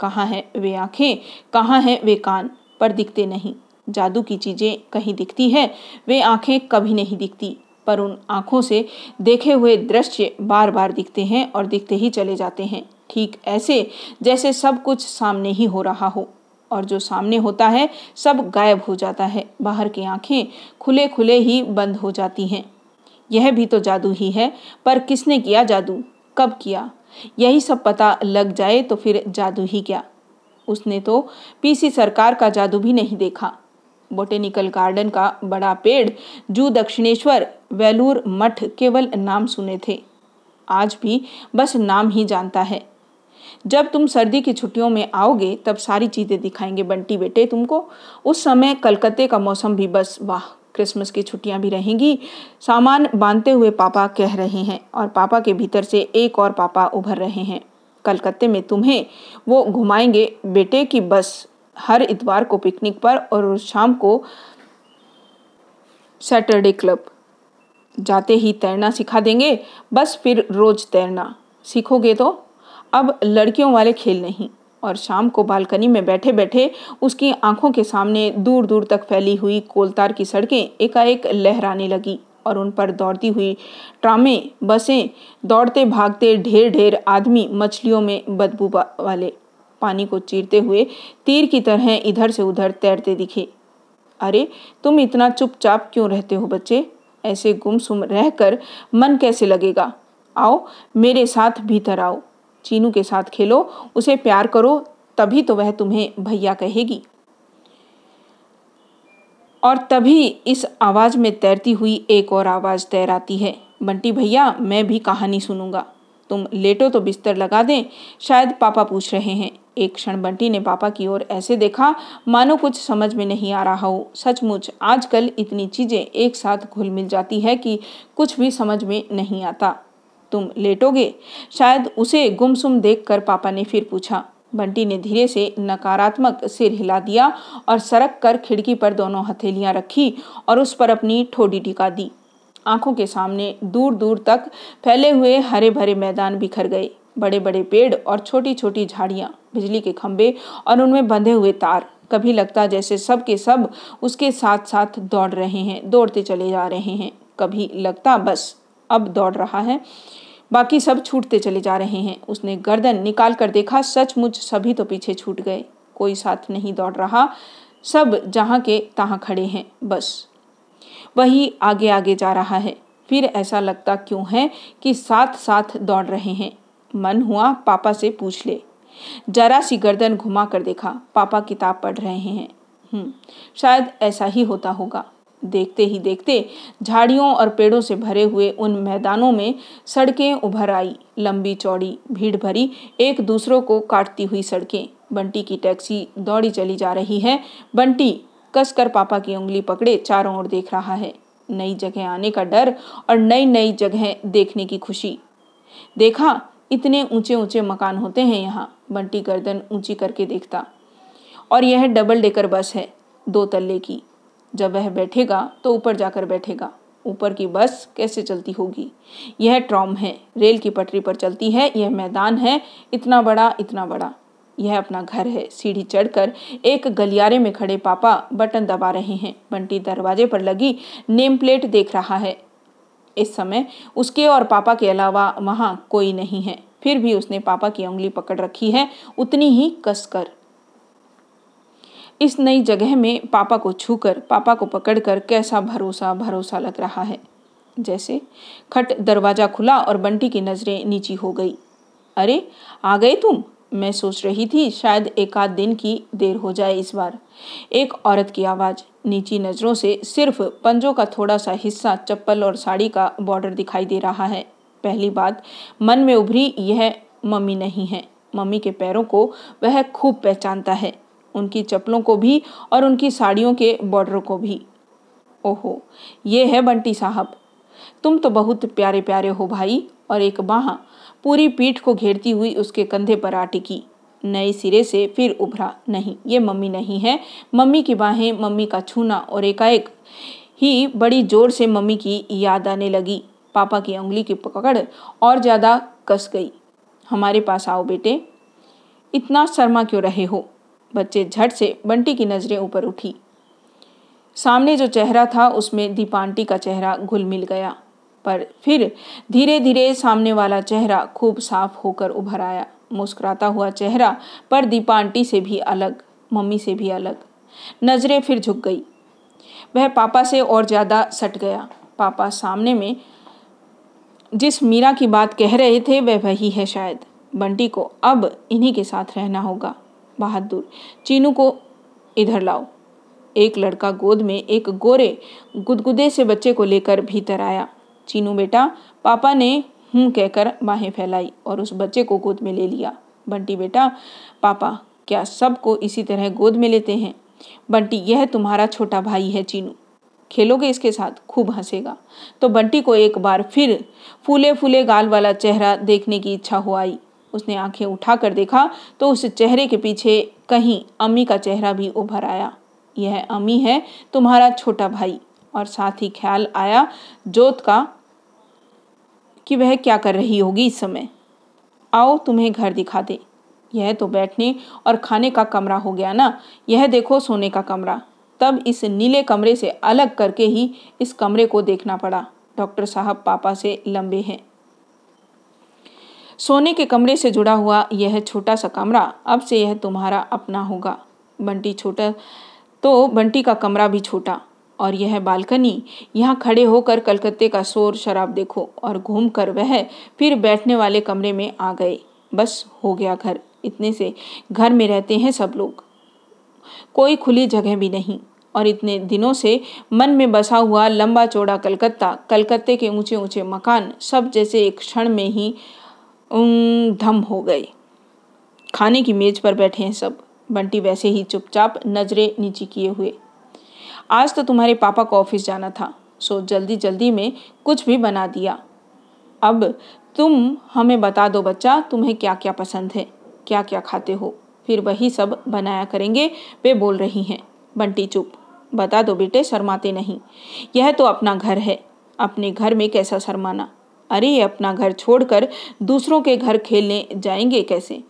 कहाँ है वे आँखें, कहाँ हैं वे कान, पर दिखते नहीं। जादू की चीज़ें कहीं दिखती है, वे आँखें कभी नहीं दिखती। पर उन आँखों से देखे हुए दृश्य बार बार दिखते हैं और दिखते ही चले जाते हैं। ठीक ऐसे जैसे सब कुछ सामने ही हो रहा हो और जो सामने होता है, सब गायब हो जाता है। बाहर की आँखें खुले खुले ही बंद हो जाती हैं। यह भी तो जादू ही है, पर किसने किया जादू? कब किया? यही सब पता लग जाए तो फिर जादू ही क्या? उसने तो पीसी सरकार का जादू भी नहीं देखा। बोटेनिकल गार्डन का बड़ा पेड़ जू दक्षिणेश्वर वेलूर मठ केवल नाम सुने थे। आज भी बस नाम ही जानता है। जब तुम सर्दी की छुट्टियों में आओगे, तब सारी चीज़ें दिखाएँगे बंटी बेटे तुमको। उस समय कलकत्ते का मौसम भी बस, वाह, क्रिसमस की छुट्टियाँ भी रहेंगी। सामान बांधते हुए पापा कह रहे हैं और पापा के भीतर से एक और पापा उभर रहे हैं। कलकत्ते में तुम्हें वो घुमाएँगे बेटे की बस। हर इतवार को पिकनिक पर और शाम को सैटरडे क्लब। जाते ही तैरना सिखा देंगे, बस फिर रोज तैरना। सीखोगे तो? अब लड़कियों वाले खेल नहीं और शाम को बालकनी में बैठे बैठे उसकी आँखों के सामने दूर दूर तक फैली हुई कोलतार की सड़कें एकाएक लहराने लगी और उन पर दौड़ती हुई ट्रामें, बसें दौड़ते भागते ढेर ढेर आदमी मछलियों में बदबू वाले पानी को चीरते हुए तीर की तरह इधर से उधर तैरते दिखे। अरे, तुम इतना चुपचाप क्यों रहते हो बच्चे? ऐसे गुमसुम रहकर मन कैसे लगेगा? आओ, मेरे साथ भीतर आओ। चीनू के साथ खेलो, उसे प्यार करो, तभी तो वह तुम्हें भैया कहेगी। और तभी इस आवाज़ में तैरती हुई एक और आवाज़ तैर आती है। बंटी भैया, मैं भी कहानी सुनूँगा। तुम लेटो तो बिस्तर लगा दें, शायद पापा पूछ रहे हैं। एक क्षण बंटी ने पापा की ओर ऐसे देखा, मानो कुछ समझ में नहीं आ रहा हो। सचमुच, आजकल इतनी चीज़ें एक साथ घुल मिल जाती है कि कुछ भी समझ में नहीं आता। तुम लेटोगे? शायद उसे गुमसुम देखकर पापा ने फिर पूछा। बंटी ने धीरे से नकारात्मक सिर हिला दिया और सरक कर खिड़की पर दोनों हथेलियाँ रखी और उस पर अपनी ठोडी टिका दी। आँखों के सामने दूर दूर तक फैले हुए हरे भरे मैदान बिखर गए। बड़े बड़े पेड़ और छोटी छोटी झाड़ियाँ। बिजली के खंभे और उनमें बंधे हुए तार। कभी लगता जैसे सब के सब उसके साथ साथ दौड़ रहे हैं, दौड़ते चले जा रहे हैं। कभी लगता बस अब दौड़ रहा है, बाकी सब छूटते चले जा रहे हैं। उसने गर्दन निकाल कर देखा, सचमुच सभी तो पीछे छूट गए। कोई साथ नहीं दौड़ रहा, सब जहाँ के तहाँ खड़े हैं, बस। वही आगे आगे जा रहा है। फिर ऐसा लगता क्यों है कि साथ साथ दौड़ रहे हैं? मन हुआ पापा से पूछ ले। जरा सी गर्दन घुमा कर देखा। पापा किताब पढ़ रहे हैं। हम्म शायद ऐसा ही होता होगा। देखते ही देखते झाड़ियों और पेड़ों से भरे हुए उन मैदानों में सड़कें उभर आई। लंबी चौड़ी भीड़ भरी एक दूसरों को काटती हुई सड़कें। बंटी की टैक्सी दौड़ी चली जा रही है। बंटी, कसकर पापा की उंगली पकड़े चारों ओर देख रहा है। नई जगह आने का डर और नई नई जगह देखने की खुशी। देखा, इतने ऊँचे ऊँचे मकान होते हैं यहाँ। बंटी गर्दन ऊँची करके देखता। और यह डबल डेकर बस है, दो तल्ले की। जब वह बैठेगा तो ऊपर जाकर बैठेगा। ऊपर की बस कैसे चलती होगी? यह ट्रॉम है, रेल की पटरी पर चलती है, यह मैदान है, इतना बड़ा इतना बड़ा। यह अपना घर है, सीढ़ी चढ़कर एक गलियारे में खड़े पापा बटन दबा रहे हैं। बंटी दरवाजे पर लगी नेम प्लेट देख रहा है। इस समय उसके और पापा के अलावा वहाँ कोई नहीं है। फिर भी उसने पापा की उंगली पकड़ रखी है, उतनी ही कसकर। इस नई जगह में पापा को छूकर, पापा को पकड़कर कैसा भरोसा भरोसा लग रहा है? जैसे खट दरवाज़ा खुला और बंटी की नज़रें नीची हो गई। अरे, आ गए तुम? मैं सोच रही थी शायद एक आध दिन की देर हो जाए इस बार। एक औरत की आवाज़, नीची नज़रों से सिर्फ़ पंजों का थोड़ा सा हिस्सा, चप्पल और साड़ी का बॉर्डर दिखाई दे रहा है। पहली बात, मन में उभरी यह मम्मी नहीं है। मम्मी के पैरों को वह खूब पहचानता है। उनकी चप्पलों को भी और उनकी साड़ियों के बॉर्डर को भी। ओहो, ये है बंटी साहब। तुम तो बहुत प्यारे प्यारे हो भाई, और एक बाह पूरी पीठ को घेरती हुई उसके कंधे पर आ टिकी। नए सिरे से फिर उभरा। नहीं, ये मम्मी नहीं है। मम्मी की बाहें मम्मी का छूना और एकाएक ही बड़ी ज़ोर से मम्मी की याद आने लगी। पापा की उंगली की पकड़ और ज़्यादा कस गई। हमारे पास आओ बेटे। इतना शर्मा क्यों रहे हो? बच्चे झट से बंटी की नज़रें ऊपर उठी। सामने जो चेहरा था, उसमें दीपांटी का चेहरा घुल मिल गया। पर फिर धीरे धीरे सामने वाला चेहरा खूब साफ़ होकर उभर आया। मुस्कुराता हुआ चेहरा पर दीपा आंटी से भी अलग, मम्मी से भी अलग। नज़रें फिर झुक गई। वह पापा से और ज़्यादा सट गया। पापा सामने में जिस मीरा की बात कह रहे थे, वह वही है शायद। बंटी को अब इन्हीं के साथ रहना होगा। बहादुर, चीनू को इधर लाओ। एक लड़का गोद में एक गोरे, गुदगुदे से बच्चे को लेकर भीतर आया। चीनू बेटा, पापा ने हूँ कहकर बाहें फैलाई और उस बच्चे को गोद में ले लिया। बंटी बेटा, पापा, क्या सबको इसी तरह गोद में लेते हैं? बंटी, यह तुम्हारा छोटा भाई है, चीनू। खेलोगे इसके साथ, खूब हंसेगा। तो बंटी को एक बार फिर फूले फूले गाल वाला चेहरा देखने की इच्छा हो आई। उसने आँखें उठाकर देखा तो उस चेहरे के पीछे कहीं अम्मी का चेहरा भी उभर आया। यह अम्मी है तुम्हारा छोटा भाई। और साथ ही ख्याल आया जोत का कि वह क्या कर रही होगी इस समय। आओ तुम्हें घर दिखा दे। यह तो बैठने और खाने का कमरा हो गया ना? यह देखो सोने का कमरा। तब इस नीले कमरे से अलग करके ही इस कमरे को देखना पड़ा। डॉक्टर साहब पापा से लंबे हैं। सोने के कमरे से जुड़ा हुआ यह छोटा सा कमरा अब से यह तुम्हारा अपना होगा। बंटी छोटा तो बंटी का कमरा भी छोटा। और यह बालकनी, यहाँ खड़े होकर कलकत्ते का शोर शराब देखो और घूम कर वह फिर बैठने वाले कमरे में आ गए। बस हो गया घर। इतने से घर में रहते हैं सब लोग। कोई खुली जगह भी नहीं। और इतने दिनों से मन में बसा हुआ लंबा चौड़ा कलकत्ता, कलकत्ते के ऊँचे ऊँचे मकान सब जैसे एक क्षण में ही धम हो गए। खाने की मेज पर बैठे हैं सब। बंटी वैसे ही चुपचाप नज़रें नीचे किए हुए। आज तो तुम्हारे पापा को ऑफ़िस जाना था, सो जल्दी जल्दी में कुछ भी बना दिया। अब तुम हमें बता दो बच्चा, तुम्हें क्या क्या पसंद है? क्या क्या खाते हो? फिर वही सब बनाया करेंगे, वे बोल रही हैं। बंटी चुप। बता दो बेटे, शर्माते नहीं। यह तो अपना घर है। अपने घर में कैसा शर्माना? अरे अपना घर छोड़कर दूसरों के घर खेलने जाएँगे कैसे?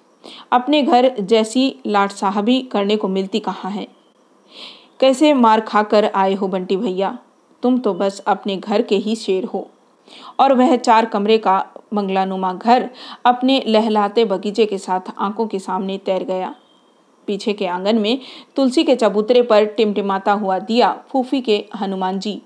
अपने घर जैसी लाट साहबी करने को मिलती कहाँ है? कैसे मार खाकर आए हो बंटी भैया? तुम तो बस अपने घर के ही शेर हो। और वह चार कमरे का बंगलानुमा घर अपने लहलाते बगीचे के साथ आँखों के सामने तैर गया। पीछे के आँगन में तुलसी के चबूतरे पर टिमटिमाता हुआ दिया फूफी के हनुमान जी।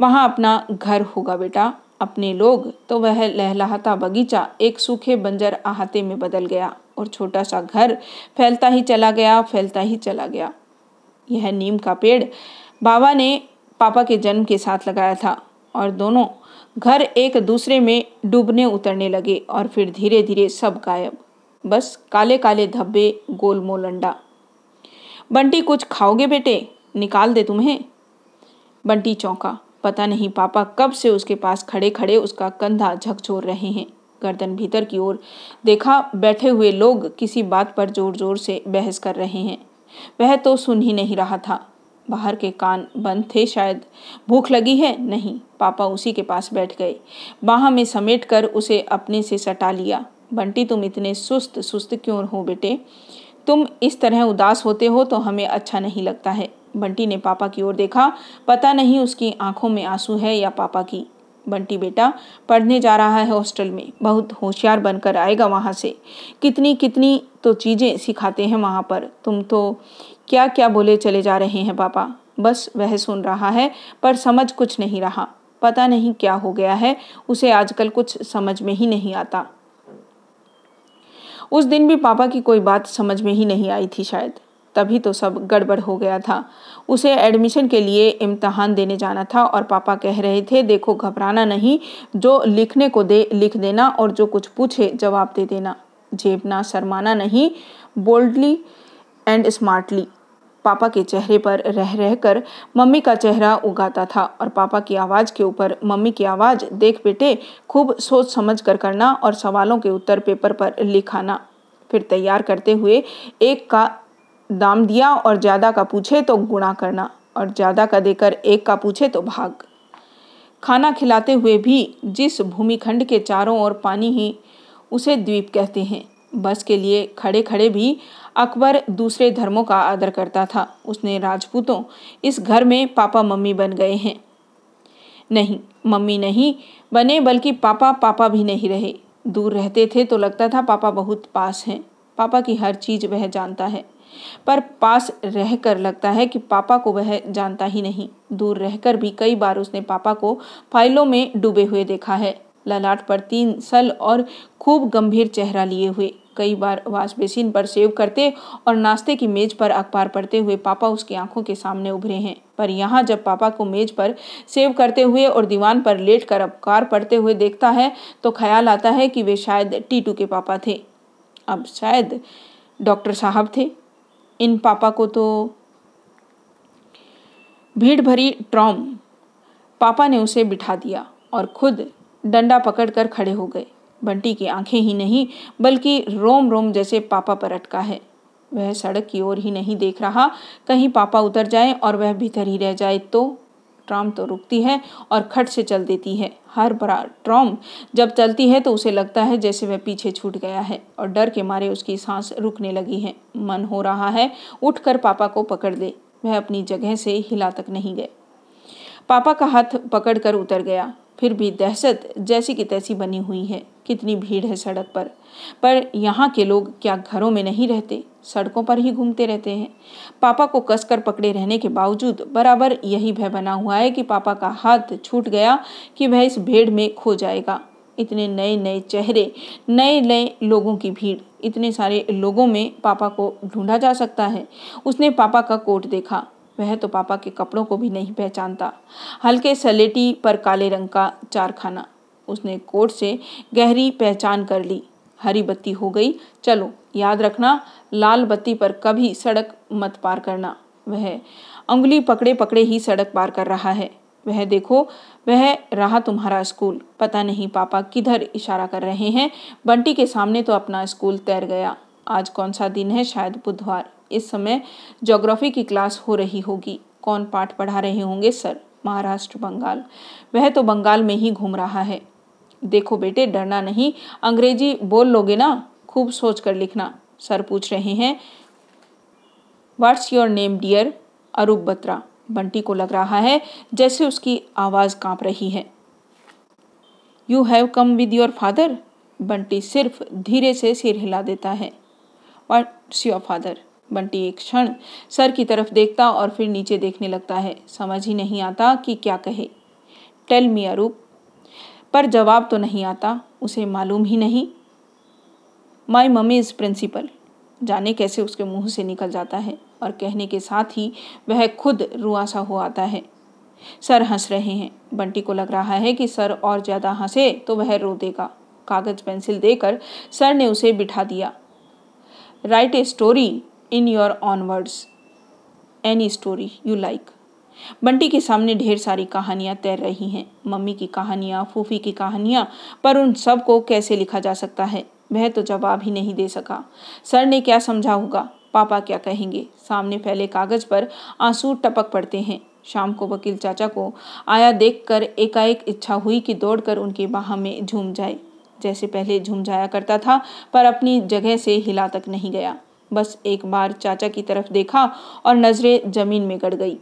वहाँ अपना घर होगा बेटा, अपने लोग। तो वह लहलाता बगीचा एक सूखे बंजर अहाते में बदल गया और छोटा सा घर फैलता ही चला गया, फैलता ही चला गया। यह नीम का पेड़ बाबा ने पापा के जन्म के साथ लगाया था और दोनों घर एक दूसरे में डूबने उतरने लगे और फिर धीरे धीरे सब गायब। बस काले काले धब्बे गोल मोलंडा बंटी, कुछ खाओगे बेटे? निकाल दे तुम्हें। बंटी चौंका। पता नहीं पापा कब से उसके पास खड़े खड़े उसका कंधा झकझोर रहे हैं। गर्दन भीतर की ओर देखा बैठे हुए लोग किसी बात पर ज़ोर ज़ोर से बहस कर रहे हैं। वह तो सुन ही नहीं रहा था। बाहर के कान बंद थे, शायद भूख लगी है? नहीं, पापा उसी के पास बैठ गए। बाह में समेट कर उसे अपने से सटा लिया। बंटी, तुम इतने सुस्त सुस्त क्यों हो बेटे? तुम इस तरह उदास होते हो तो हमें अच्छा नहीं लगता है। बंटी ने पापा की ओर देखा। पता नहीं उसकी आँखों में आँसू है या पापा की। बंटी, बेटा, पढ़ने जा रहा है हॉस्टल में। बहुत होशियार बनकर आएगा वहाँ से। कितनी कितनी तो चीज़ें सिखाते हैं वहाँ पर। तुम तो क्या क्या बोले चले जा रहे हैं पापा? बस वह सुन रहा है, पर समझ कुछ नहीं रहा। पता नहीं क्या हो गया है, उसे आजकल कुछ समझ में ही नहीं आता। उस दिन भी पापा की कोई बात समझ में ही नहीं आई थी शायद। तभी तो सब गड़बड़ हो गया था। उसे एडमिशन के लिए इम्तहान देने जाना था और पापा कह रहे थे, देखो, घबराना नहीं। जो लिखने को दे, लिख देना और जो कुछ पूछे, जवाब दे देना। जेबना शर्माना नहीं। बोल्डली एंड स्मार्टली पापा के चेहरे पर रह रह कर मम्मी का चेहरा उगाता था और पापा की आवाज़ के ऊपर मम्मी की आवाज़, देख बेटे, खूब सोच समझ कर करना और सवालों के उत्तर पेपर पर लिखाना। फिर तैयार करते हुए एक का दाम दिया और ज़्यादा का पूछे तो गुणा करना और ज़्यादा का देकर एक का पूछे तो भाग। खाना खिलाते हुए भी जिस भूमिखंड के चारों ओर पानी ही उसे द्वीप कहते हैं। बस के लिए खड़े खड़े भी अकबर दूसरे धर्मों का आदर करता था। उसने राजपूतों इस घर में पापा मम्मी बन गए हैं। नहीं, मम्मी नहीं, बने बल्कि पापा पापा भी नहीं रहे। दूर रहते थे तो लगता था पापा बहुत पास हैं। पापा की हर चीज़ वह जानता है। पर पास रहकर लगता है कि पापा को वह जानता ही नहीं। दूर रहकर भी कई बार उसने पापा को फाइलों में डूबे हुए देखा है। ललाट पर तीन सल और खूब गंभीर चेहरा लिए हुए। कई बार वाश बेसिन पर सेव करते और नाश्ते की मेज पर अखबार पढ़ते हुए पापा उसकी आँखों के सामने उभरे हैं। पर यहाँ जब पापा को मेज पर सेव करते हुए और दीवान पर लेट कर अखबार पढ़ते हुए देखता है तो ख्याल आता है कि वे शायद टीटू के पापा थे। अब शायद डॉक्टर साहब थे। इन पापा को तो भीड़ भरी ट्रॉम पापा ने उसे बिठा दिया और खुद डंडा पकड़कर खड़े हो गए। बंटी की आँखें ही नहीं, बल्कि रोम रोम जैसे पापा पर अटका है। वह सड़क की ओर ही नहीं देख रहा, कहीं पापा उतर जाए और वह भीतर ही रह जाए तो ट्राम तो रुकती है और खट से चल देती है। हर बड़ा ट्रॉम जब चलती है तो उसे लगता है जैसे वह पीछे छूट गया है और डर के मारे उसकी सांस रुकने लगी है। मन हो रहा है, उठकर पापा को पकड़ दे वह अपनी जगह से हिला तक नहीं गए। पापा का हाथ पकड़कर उतर गया। फिर भी दहशत जैसी की तैसी बनी हुई है। कितनी भीड़ है सड़क पर। पर यहाँ के लोग क्या घरों में नहीं रहते? सड़कों पर ही घूमते रहते हैं। पापा को कसकर पकड़े रहने के बावजूद बराबर यही भय बना हुआ है कि पापा का हाथ छूट गया कि वह इस भीड़ में खो जाएगा। इतने नए नए चेहरे नए नए लोगों की भीड़, इतने सारे लोगों में पापा को ढूंढा जा सकता है। उसने पापा का कोट देखा। वह तो पापा के कपड़ों को भी नहीं पहचानता। हल्के सलेटी पर काले रंग का चारखाना। उसने कोट से गहरी पहचान कर ली। हरी बत्ती हो गई। चलो, याद रखना, लाल बत्ती पर कभी सड़क मत पार करना। वह उंगली पकड़े पकड़े ही सड़क पार कर रहा है। वह देखो, वह रहा तुम्हारा स्कूल। पता नहीं पापा किधर इशारा कर रहे हैं। बंटी के सामने तो अपना स्कूल तैर गया। आज कौन सा दिन है? शायद बुधवार। इस समय ज्योग्राफी की क्लास हो रही होगी। कौन पाठ पढ़ा रहे होंगे? सर, महाराष्ट्र, बंगाल। वह तो बंगाल में ही घूम रहा है। देखो बेटे, डरना नहीं। अंग्रेज़ी बोल लोगे ना? खूब सोच कर लिखना। सर पूछ रहे हैं what's your name dear Arup Batra Bunty को लग रहा है जैसे उसकी आवाज़ काँप रही है। You have come with your father Bunty सिर्फ़ धीरे से सिर हिला देता है। व्हाट्स योर फादर बंटी एक क्षण सर की तरफ़ देखता और फिर नीचे देखने लगता है। समझ ही नहीं आता कि क्या कहे। टेल मी अरूप पर जवाब तो नहीं आता, उसे मालूम ही नहीं। माई मम्मी इज़ प्रिंसिपल जाने कैसे उसके मुँह से निकल जाता है और कहने के साथ ही वह खुद रुआसा हो आता है। सर हंस रहे हैं। बंटी को लग रहा है कि सर और ज़्यादा हंसे तो वह रो देगा। कागज़ पेंसिल देकर सर ने उसे बिठा दिया। Write a story in your own words any story you like Bunty के सामने ढेर सारी कहानियाँ तैर रही हैं। मम्मी की कहानियाँ, फूफी की कहानियाँ, पर उन सबको कैसे लिखा जा सकता है? वह तो जवाब ही नहीं दे सका। सर ने क्या समझा होगा पापा क्या कहेंगे? सामने फैले कागज़ पर आँसू टपक पड़ते हैं। शाम को वकील चाचा को आया देखकर एकाएक इच्छा हुई कि दौड़कर उनके बाह में झूम जाए। जैसे पहले झूम जाया करता था, पर अपनी जगह से हिला तक नहीं गया। बस एक बार चाचा की तरफ़ देखा और नज़रें ज़मीन में गड़ गई।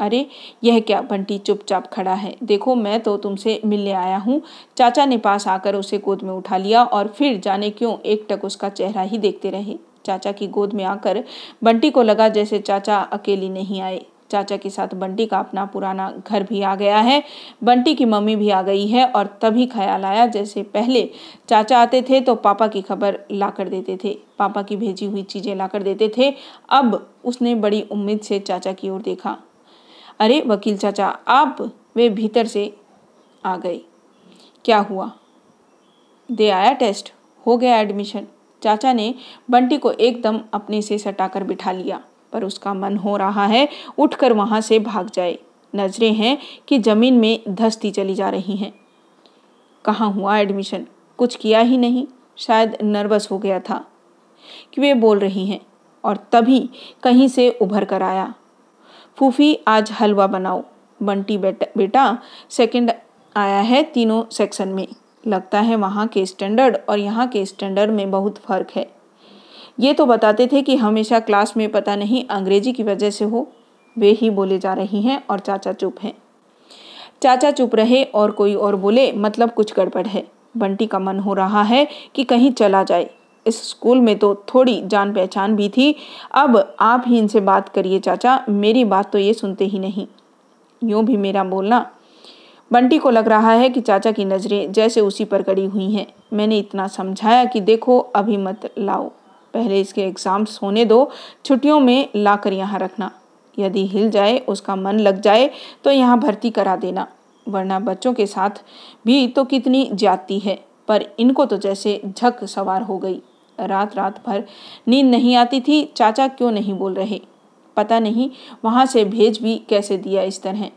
अरे, यह क्या बंटी चुपचाप खड़ा है? देखो, मैं तो तुमसे मिलने आया हूँ। चाचा ने पास आकर उसे गोद में उठा लिया और फिर जाने क्यों एक टक उसका चेहरा ही देखते रहे। चाचा की गोद में आकर बंटी को लगा जैसे चाचा अकेली नहीं आए। चाचा के साथ बंटी का अपना पुराना घर भी आ गया है। बंटी की मम्मी भी आ गई है और तभी ख्याल आया, जैसे पहले चाचा आते थे तो पापा की खबर ला कर देते थे, पापा की भेजी हुई चीज़ें ला कर देते थे। अब उसने बड़ी उम्मीद से चाचा की ओर देखा। अरे वकील चाचा, आप वे भीतर से आ गए। क्या हुआ? दे आया टेस्ट? हो गया एडमिशन। चाचा ने बंटी को एकदम अपने से सटाकर बिठा लिया। पर उसका मन हो रहा है, उठकर वहाँ से भाग जाए। नज़रें हैं कि ज़मीन में धसती चली जा रही हैं। कहाँ हुआ एडमिशन कुछ किया ही नहीं। शायद नर्वस हो गया था कि वे बोल रही हैं और तभी कहीं से उभर कर आया। फूफी, आज हलवा बनाओ। बंटी बेटा बेटा सेकंड आया है तीनों सेक्शन में। लगता है वहाँ के स्टैंडर्ड और यहाँ के स्टैंडर्ड में बहुत फ़र्क है। ये तो बताते थे कि हमेशा क्लास में पता नहीं अंग्रेज़ी की वजह से हो। वे ही बोले जा रही हैं और चाचा चुप हैं। चाचा चुप रहे और कोई और बोले मतलब कुछ गड़बड़ है। बंटी का मन हो रहा है कि कहीं चला जाए। इस स्कूल में तो थोड़ी जान पहचान भी थी। अब आप ही इनसे बात करिए चाचा, मेरी बात तो ये सुनते ही नहीं। यूँ भी मेरा बोलना। बंटी को लग रहा है कि चाचा की नज़रें जैसे उसी पर गड़ी हुई हैं। मैंने इतना समझाया कि देखो, अभी मत लाओ। पहले इसके एग्ज़ाम्स होने दो। छुट्टियों में ला कर यहाँ रखना। यदि हिल जाए, उसका मन लग जाए तो यहाँ भर्ती करा देना। वरना बच्चों के साथ भी तो कितनी जाती है। पर इनको तो जैसे झक सवार हो गई। रात रात भर नींद नहीं आती थी। चाचा क्यों नहीं बोल रहे? पता नहीं वहाँ से भेज भी कैसे दिया इस तरह।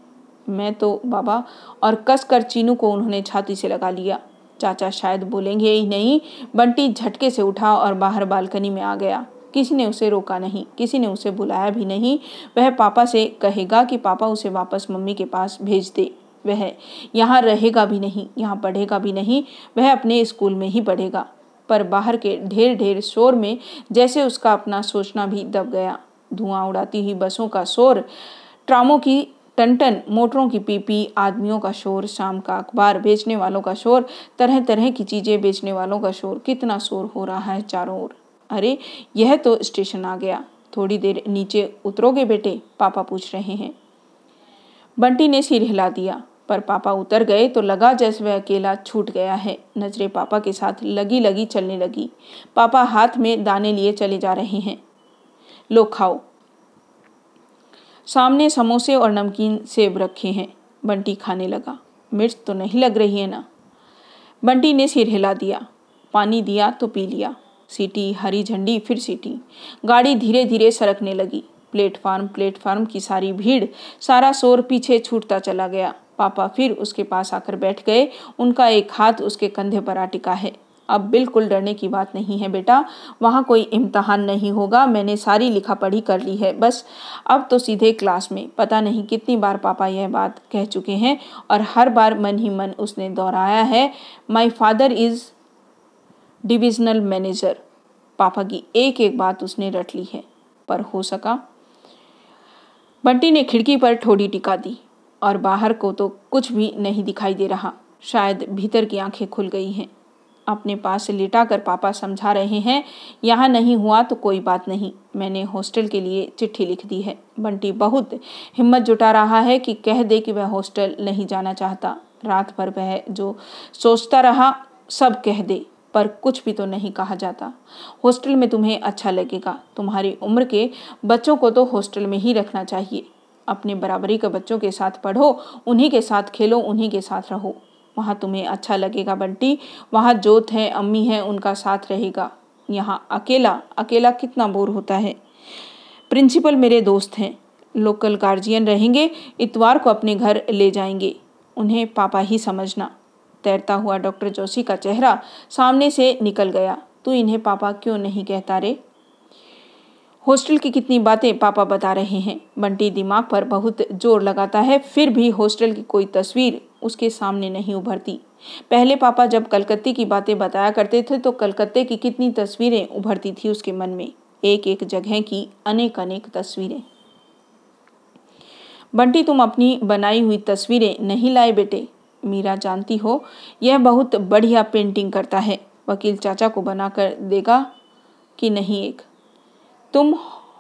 मैं तो बाबा और कस कर चीनू को उन्होंने छाती से लगा लिया। चाचा शायद बोलेंगे ही नहीं। बंटी झटके से उठा और बाहर बालकनी में आ गया। किसी ने उसे रोका नहीं, किसी ने उसे बुलाया भी नहीं। वह पापा से कहेगा कि पापा उसे वापस मम्मी के पास भेज दे। वह यहाँ रहेगा भी नहीं, यहाँ पढ़ेगा भी नहीं, वह अपने स्कूल में ही पढ़ेगा। पर बाहर के ढेर ढेर शोर में जैसे उसका अपना सोचना भी दब गया। धुआँ उड़ाती हुई बसों का शोर ट्रामों की टन टन मोटरों की पीपी, आदमियों का शोर, शाम का अखबार, बेचने वालों का शोर तरह तरह की चीज़ें बेचने वालों का शोर, कितना शोर हो रहा है चारों ओर। अरे, यह तो स्टेशन आ गया। थोड़ी देर नीचे उतरोगे बेटे? पापा पूछ रहे हैं। बंटी ने सिर हिला दिया, पर पापा उतर गए तो लगा जैसे वह अकेला छूट गया है। नज़रें पापा के साथ लगी लगी चलने लगी। पापा हाथ में दाने लिए चले जा रहे हैं। लो, खाओ। सामने समोसे और नमकीन सेब रखे हैं। बंटी खाने लगा। मिर्च तो नहीं लग रही है ना? बंटी ने सिर हिला दिया। पानी दिया तो पी लिया। सीटी, हरी झंडी फिर सीटी। गाड़ी धीरे धीरे सरकने लगी। प्लेटफार्म प्लेटफार्म की सारी भीड़ सारा शोर पीछे छूटता चला गया। पापा फिर उसके पास आकर बैठ गए। उनका एक हाथ उसके कंधे पर आ टिका है। अब बिल्कुल डरने की बात नहीं है बेटा। वहाँ कोई इम्तहान नहीं होगा। मैंने सारी लिखा पढ़ी कर ली है। बस अब तो सीधे क्लास में। पता नहीं कितनी बार पापा यह बात कह चुके हैं और हर बार मन ही मन उसने दोहराया है my father is divisional manager पापा की एक एक बात उसने रट ली है। पर हो सका। बंटी ने खिड़की पर ठोड़ी टिका दी और बाहर को तो कुछ भी नहीं दिखाई दे रहा। शायद भीतर की आँखें खुल गई हैं। अपने पास लेटा कर पापा समझा रहे हैं, यहाँ नहीं हुआ तो कोई बात नहीं। मैंने हॉस्टल के लिए चिट्ठी लिख दी है। बंटी बहुत हिम्मत जुटा रहा है कि कह दे कि वह हॉस्टल नहीं जाना चाहता। रात भर वह जो सोचता रहा, सब कह दे, पर कुछ भी तो नहीं कहा जाता। हॉस्टल में तुम्हें अच्छा लगेगा। तुम्हारी उम्र के बच्चों को तो हॉस्टल में ही रखना चाहिए। अपने बराबरी के बच्चों के साथ पढ़ो, उन्हीं के साथ खेलो, उन्हीं के साथ रहो। वहाँ तुम्हें अच्छा लगेगा बंटी। वहाँ जोत है, अम्मी है, उनका साथ रहेगा। यहाँ अकेला अकेला कितना बोर होता है। प्रिंसिपल मेरे दोस्त हैं। लोकल गार्जियन रहेंगे, इतवार को अपने घर ले जाएँगे। उन्हें पापा ही समझना। तैरता हुआ डॉक्टर जोशी का चेहरा सामने से निकल गया। तू इन्हें पापा क्यों नहीं कहता रे? हॉस्टल की कितनी बातें पापा बता रहे हैं। बंटी दिमाग पर बहुत ज़ोर लगाता है, फिर भी हॉस्टल की कोई तस्वीर उसके सामने नहीं उभरती। पहले पापा जब कलकत्ते की बातें बताया करते थे तो कलकत्ते की कितनी तस्वीरें उभरती थी उसके मन में। एक एक जगह की अनेक अनेक तस्वीरें। बंटी, तुम अपनी बनाई हुई तस्वीरें नहीं लाए बेटे? मीरा जानती हो, यह बहुत बढ़िया पेंटिंग करता है। वकील चाचा को बनाकर देगा कि नहीं एक? तुम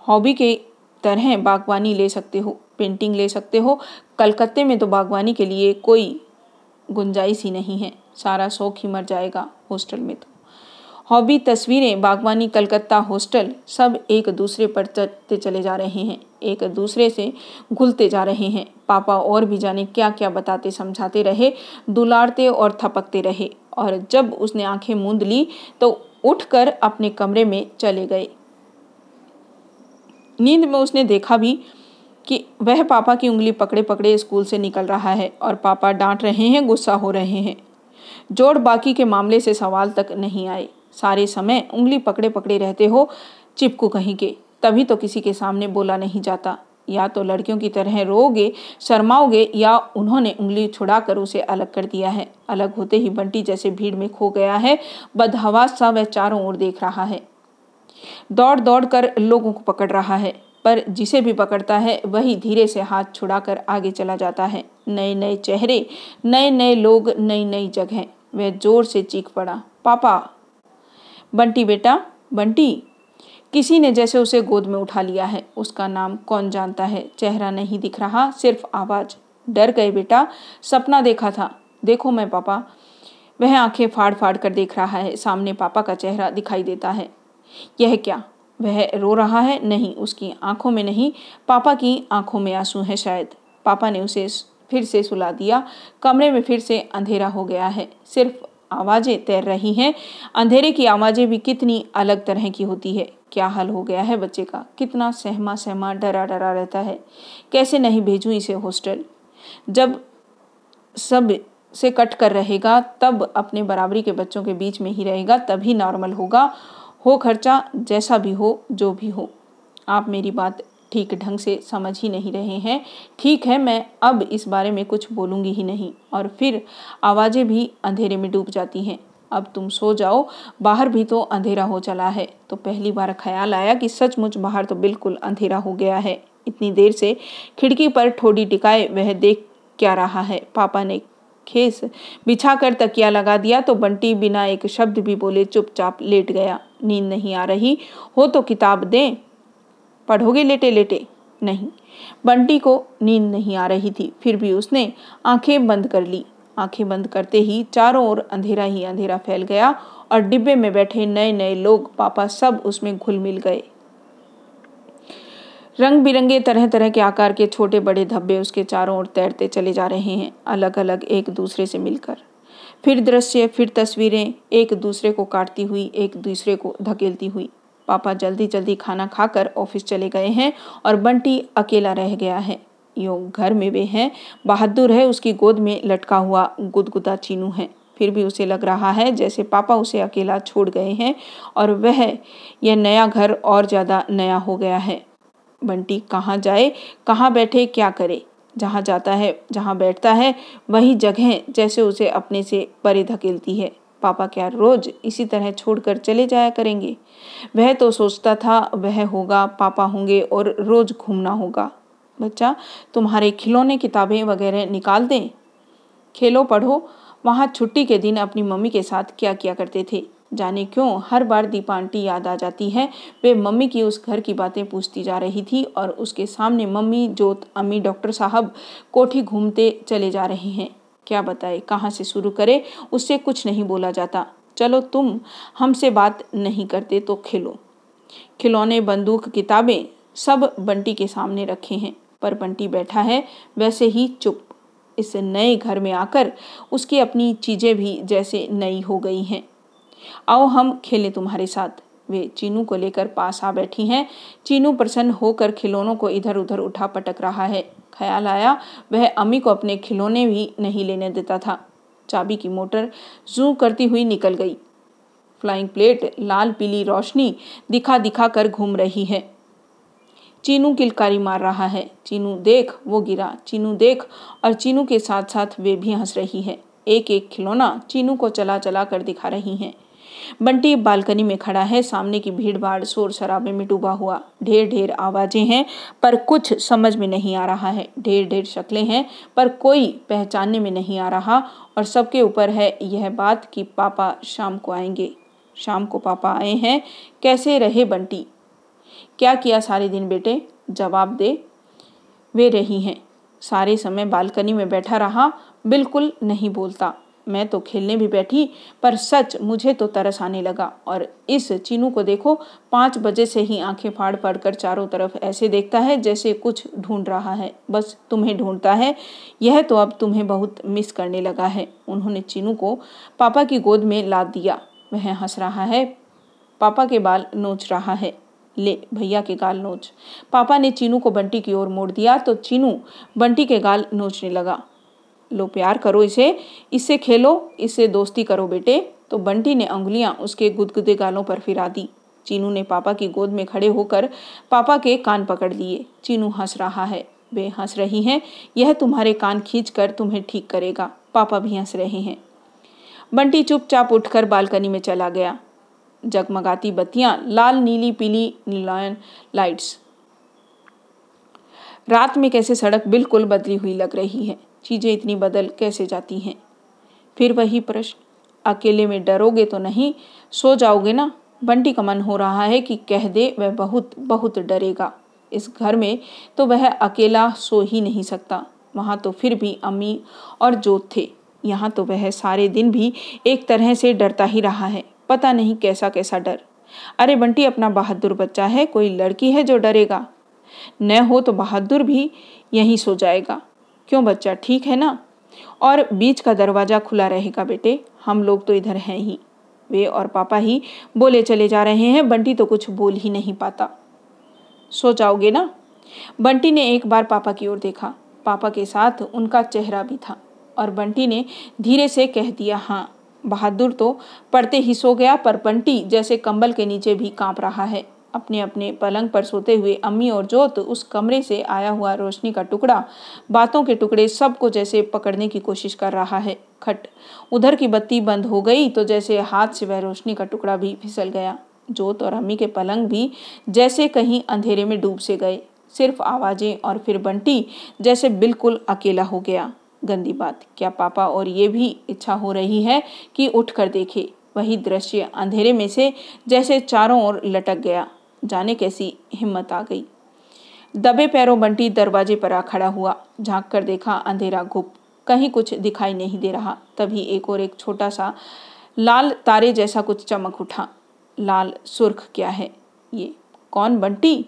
हॉबी के तरह बागवानी ले सकते हो, पेंटिंग ले सकते हो। कलकत्ते में तो बागवानी के लिए कोई गुंजाइश ही नहीं है। सारा शौक ही मर जाएगा हॉस्टल में तो। हॉबी, तस्वीरें, बागवानी, कलकत्ता हॉस्टल सब एक दूसरे पर चलते चले जा रहे हैं। एक दूसरे से घुलते जा रहे हैं। पापा और भी जाने क्या क्या बताते, समझाते रहे, दुलारते और थपकते रहे। और जब उसने आँखें मूंद ली तो उठकर अपने कमरे में चले गए। नींद में उसने देखा भी कि वह पापा की उंगली पकड़े पकड़े स्कूल से निकल रहा है और पापा डांट रहे हैं, गुस्सा हो रहे हैं। जोड़ बाकी के मामले से सवाल तक नहीं आए। सारे समय उंगली पकड़े पकड़े रहते हो, चिपकू कहीं के। तभी तो किसी के सामने बोला नहीं जाता। या तो लड़कियों की तरह रोगे शर्माओगे, या उन्होंने उंगली छुड़ाकर उसे अलग कर दिया है। अलग होते ही बंटी जैसे भीड़ में खो गया है। बदहवास सा वह चारों ओर देख रहा है। दौड़ दौड़ कर लोगों को पकड़ रहा है, पर जिसे भी पकड़ता है, वही धीरे से हाथ छुड़ाकर आगे चला जाता है। नए नए चेहरे नए नए लोग नई नई जगह। वह ज़ोर से चीख पड़ा, पापा, बंटी बेटा, बंटी, किसी ने जैसे उसे गोद में उठा लिया है। उसका नाम कौन जानता है? चेहरा नहीं दिख रहा, सिर्फ़ आवाज़। डर गए बेटा, सपना देखा था। देखो मैं, पापा। वह आँखें फाड़ फाड़ कर देख रहा है। सामने पापा का चेहरा दिखाई देता है। यह क्या? वह रो रहा है? नहीं, उसकी आँखों में नहीं, पापा की आँखों में आँसू है शायद। पापा ने उसे फिर से सुला दिया। कमरे में फिर से अंधेरा हो गया है। सिर्फ़ आवाज़ें तैर रही हैं। अंधेरे की आवाज़ें भी कितनी अलग तरह की होती है। क्या हाल हो गया है बच्चे का? कितना सहमा सहमा डरा डरा रहता है। कैसे नहीं भेजूँ इसे हॉस्टल? जब सबसे कट कर रहेगा, तब अपने बराबरी के बच्चों के बीच में ही रहेगा, तभी नॉर्मल होगा। हो खर्चा जैसा भी हो, जो भी हो। आप मेरी बात ठीक ढंग से समझ ही नहीं रहे हैं। ठीक है, मैं अब इस बारे में कुछ बोलूँगी ही नहीं, और फिर आवाज़ें भी अंधेरे में डूब जाती हैं। अब तुम सो जाओ, बाहर भी तो अंधेरा हो चला है। तो पहली बार ख्याल आया कि सचमुच बाहर तो बिल्कुल अंधेरा हो गया है। इतनी देर से खिड़की पर ठोड़ी टिकाए वह देख क्या रहा है? पापा ने खेस बिछा कर तकिया लगा दिया तो बंटी बिना एक शब्द भी बोले चुपचाप लेट गया। नींद नहीं आ रही। हो तो किताब दें। पढ़ोगे लेटे लेटे? नहीं। बंटी को नींद नहीं आ रही थी। फिर भी उसने आँखें बंद कर ली। आँखें बंद करते ही चारों ओर अंधेरा ही अंधेरा फैल गया और डिब्बे में बैठे नए नए लोग, पापा सब उसमें घुल मिल गए। रंग बिरंगे तरह तरह के आकार के छोटे बड़े धब्बे उसके चारों ओर तैरते चले जा रहे हैं अलग अलग एक दूसरे से मिलकर। फिर दृश्य, फिर तस्वीरें, एक दूसरे को काटती हुई, एक दूसरे को धकेलती हुई। पापा जल्दी जल्दी खाना खाकर ऑफ़िस चले गए हैं और बंटी अकेला रह गया है। यो घर में वे हैं। बहादुर है, उसकी गोद में लटका हुआ गुदगुदा चीनू है। फिर भी उसे लग रहा है जैसे पापा उसे अकेला छोड़ गए हैं और वह यह नया घर और ज़्यादा नया हो गया है। बंटी कहाँ जाए, कहाँ बैठे, क्या करे? जहाँ जाता है, जहाँ बैठता है, वही जगह जैसे उसे अपने से परे धकेलती है। पापा क्या रोज इसी तरह छोड़कर चले जाया करेंगे? वह तो सोचता था, वह होगा, पापा होंगे और रोज घूमना होगा। बच्चा, तुम्हारे खिलौने किताबें वगैरह निकाल दें? खेलो, पढ़ो। वहाँ छुट्टी के दिन अपनी मम्मी के साथ क्या किया करते थे? जाने क्यों? हर बार दीपा आंटी याद आ जाती है। वे मम्मी की उस घर की बातें पूछती जा रही थी और उसके सामने मम्मी, जोत, अम्मी, डॉक्टर साहब कोठी घूमते चले जा रहे हैं। क्या बताए, कहाँ से शुरू करे? उससे कुछ नहीं बोला जाता। चलो तुम, हमसे बात नहीं करते तो खेलो। खिलौने, बंदूक, किताबें सब बंटी के सामने रखे हैं। पर बंटी बैठा है, वैसे ही चुप। इस नए घर में आकर उसकी अपनी चीज़ें भी जैसे नई हो गई हैं। आओ हम खेलें तुम्हारे साथ। वे चीनू को लेकर पास आ बैठी हैं। चीनू प्रसन्न होकर खिलौनों को इधर उधर उठा पटक रहा है। ख्याल आया, वह अम्मी को अपने खिलौने भी नहीं लेने देता था। चाबी की मोटर जू करती हुई निकल गई। फ्लाइंग प्लेट लाल पीली रोशनी दिखा दिखा कर घूम रही है। चीनू किलकारी मार रहा है। चीनू देख, वो गिरा। चीनू देख, और चीनू के साथ साथ वे भी हंस रही है। एक एक खिलौना चीनू को चला चला कर दिखा रही हैं। बंटी बालकनी में खड़ा है। सामने की भीड़ भाड़ शोर शराबे में डूबा हुआ। ढेर ढेर आवाज़ें हैं, पर कुछ समझ में नहीं आ रहा है। ढेर ढेर शक्लें हैं, पर कोई पहचानने में नहीं आ रहा। और सबके ऊपर है यह बात कि पापा शाम को आएँगे। शाम को पापा आए हैं। कैसे रहे बंटी? क्या किया सारे दिन बेटे? जवाब दे। वे रही हैं। सारे समय बालकनी में बैठा रहा। बिल्कुल नहीं बोलता। मैं तो खेलने भी बैठी, पर सच मुझे तो तरस आने लगा। और इस चीनू को देखो, पाँच बजे से ही आँखें फाड़ फाड़ कर चारों तरफ़ ऐसे देखता है जैसे कुछ ढूंढ रहा है। बस तुम्हें ढूंढता है। यह तो अब तुम्हें बहुत मिस करने लगा है। उन्होंने चीनू को पापा की गोद में लाद दिया। वह हंस रहा है। पापा के बाल नोच रहा है। ले, भैया के गाल नोच। पापा ने चीनू को बंटी की ओर मोड़ दिया तो चीनू बंटी के गाल नोचने लगा। लो प्यार करो इसे इससे खेलो इससे दोस्ती करो बेटे। तो बंटी ने अंगुलियाँ उसके गुदगुदे गालों पर फिरा दी चीनू ने पापा की गोद में खड़े होकर पापा के कान पकड़ लिए। चीनू हंस रहा है। वे हंस रही हैं, यह तुम्हारे कान खींच कर तुम्हें ठीक करेगा। पापा भी हंस रहे हैं। बंटी चुपचाप उठकर बालकनी में चला गया। जगमगाती बत्तियाँ, लाल, नीली, पीली, नीलायन लाइट्स। रात में कैसे सड़क बिल्कुल बदली हुई लग रही है। चीज़ें इतनी बदल कैसे जाती हैं? फिर वही प्रश्न, अकेले में डरोगे तो नहीं, सो जाओगे ना? बंटी का मन हो रहा है कि कह दे, वह बहुत बहुत डरेगा। इस घर में तो वह अकेला सो ही नहीं सकता। वहाँ तो फिर भी अम्मी और जोत थे। यहाँ तो वह सारे दिन भी एक तरह से डरता ही रहा है। पता नहीं कैसा कैसा डर। अरे बंटी, अपना बहादुर बच्चा है, कोई लड़की है जो डरेगा। न हो तो बहादुर भी यहीं सो जाएगा। क्यों बच्चा, ठीक है ना? और बीच का दरवाज़ा खुला रहेगा बेटे, हम लोग तो इधर हैं ही। वे और पापा ही बोले चले जा रहे हैं, बंटी तो कुछ बोल ही नहीं पाता। सो जाओगे ना? बंटी ने एक बार पापा की ओर देखा। पापा के साथ उनका चेहरा भी था और बंटी ने धीरे से कह दिया हाँ बहादुर तो पढ़ते ही सो गया, पर बंटी जैसे कंबल के नीचे भी काँप रहा है। अपने अपने पलंग पर सोते हुए अम्मी और जोत उस कमरे से आया हुआ रोशनी का टुकड़ा, बातों के टुकड़े सबको जैसे पकड़ने की कोशिश कर रहा है। खट, उधर की बत्ती बंद हो गई तो जैसे हाथ से वह रोशनी का टुकड़ा भी फिसल गया। जोत और अम्मी के पलंग भी जैसे कहीं अंधेरे में डूब से गए। सिर्फ़ आवाज़ें और फिर बंटी जैसे बिल्कुल अकेला हो गया। गंदी बात, क्या पापा और ये भी इच्छा हो रही है कि उठ कर देखे? वही दृश्य अंधेरे में से जैसे चारों ओर लटक गया। जाने कैसी हिम्मत आ गई। दबे पैरों बंटी दरवाजे पर आ खड़ा हुआ। झाँक कर देखा अंधेरा गुप कहीं कुछ दिखाई नहीं दे रहा। तभी एक और एक छोटा सा लाल तारे जैसा कुछ चमक उठा। लाल, सुर्ख क्या है ये? कौन बंटी?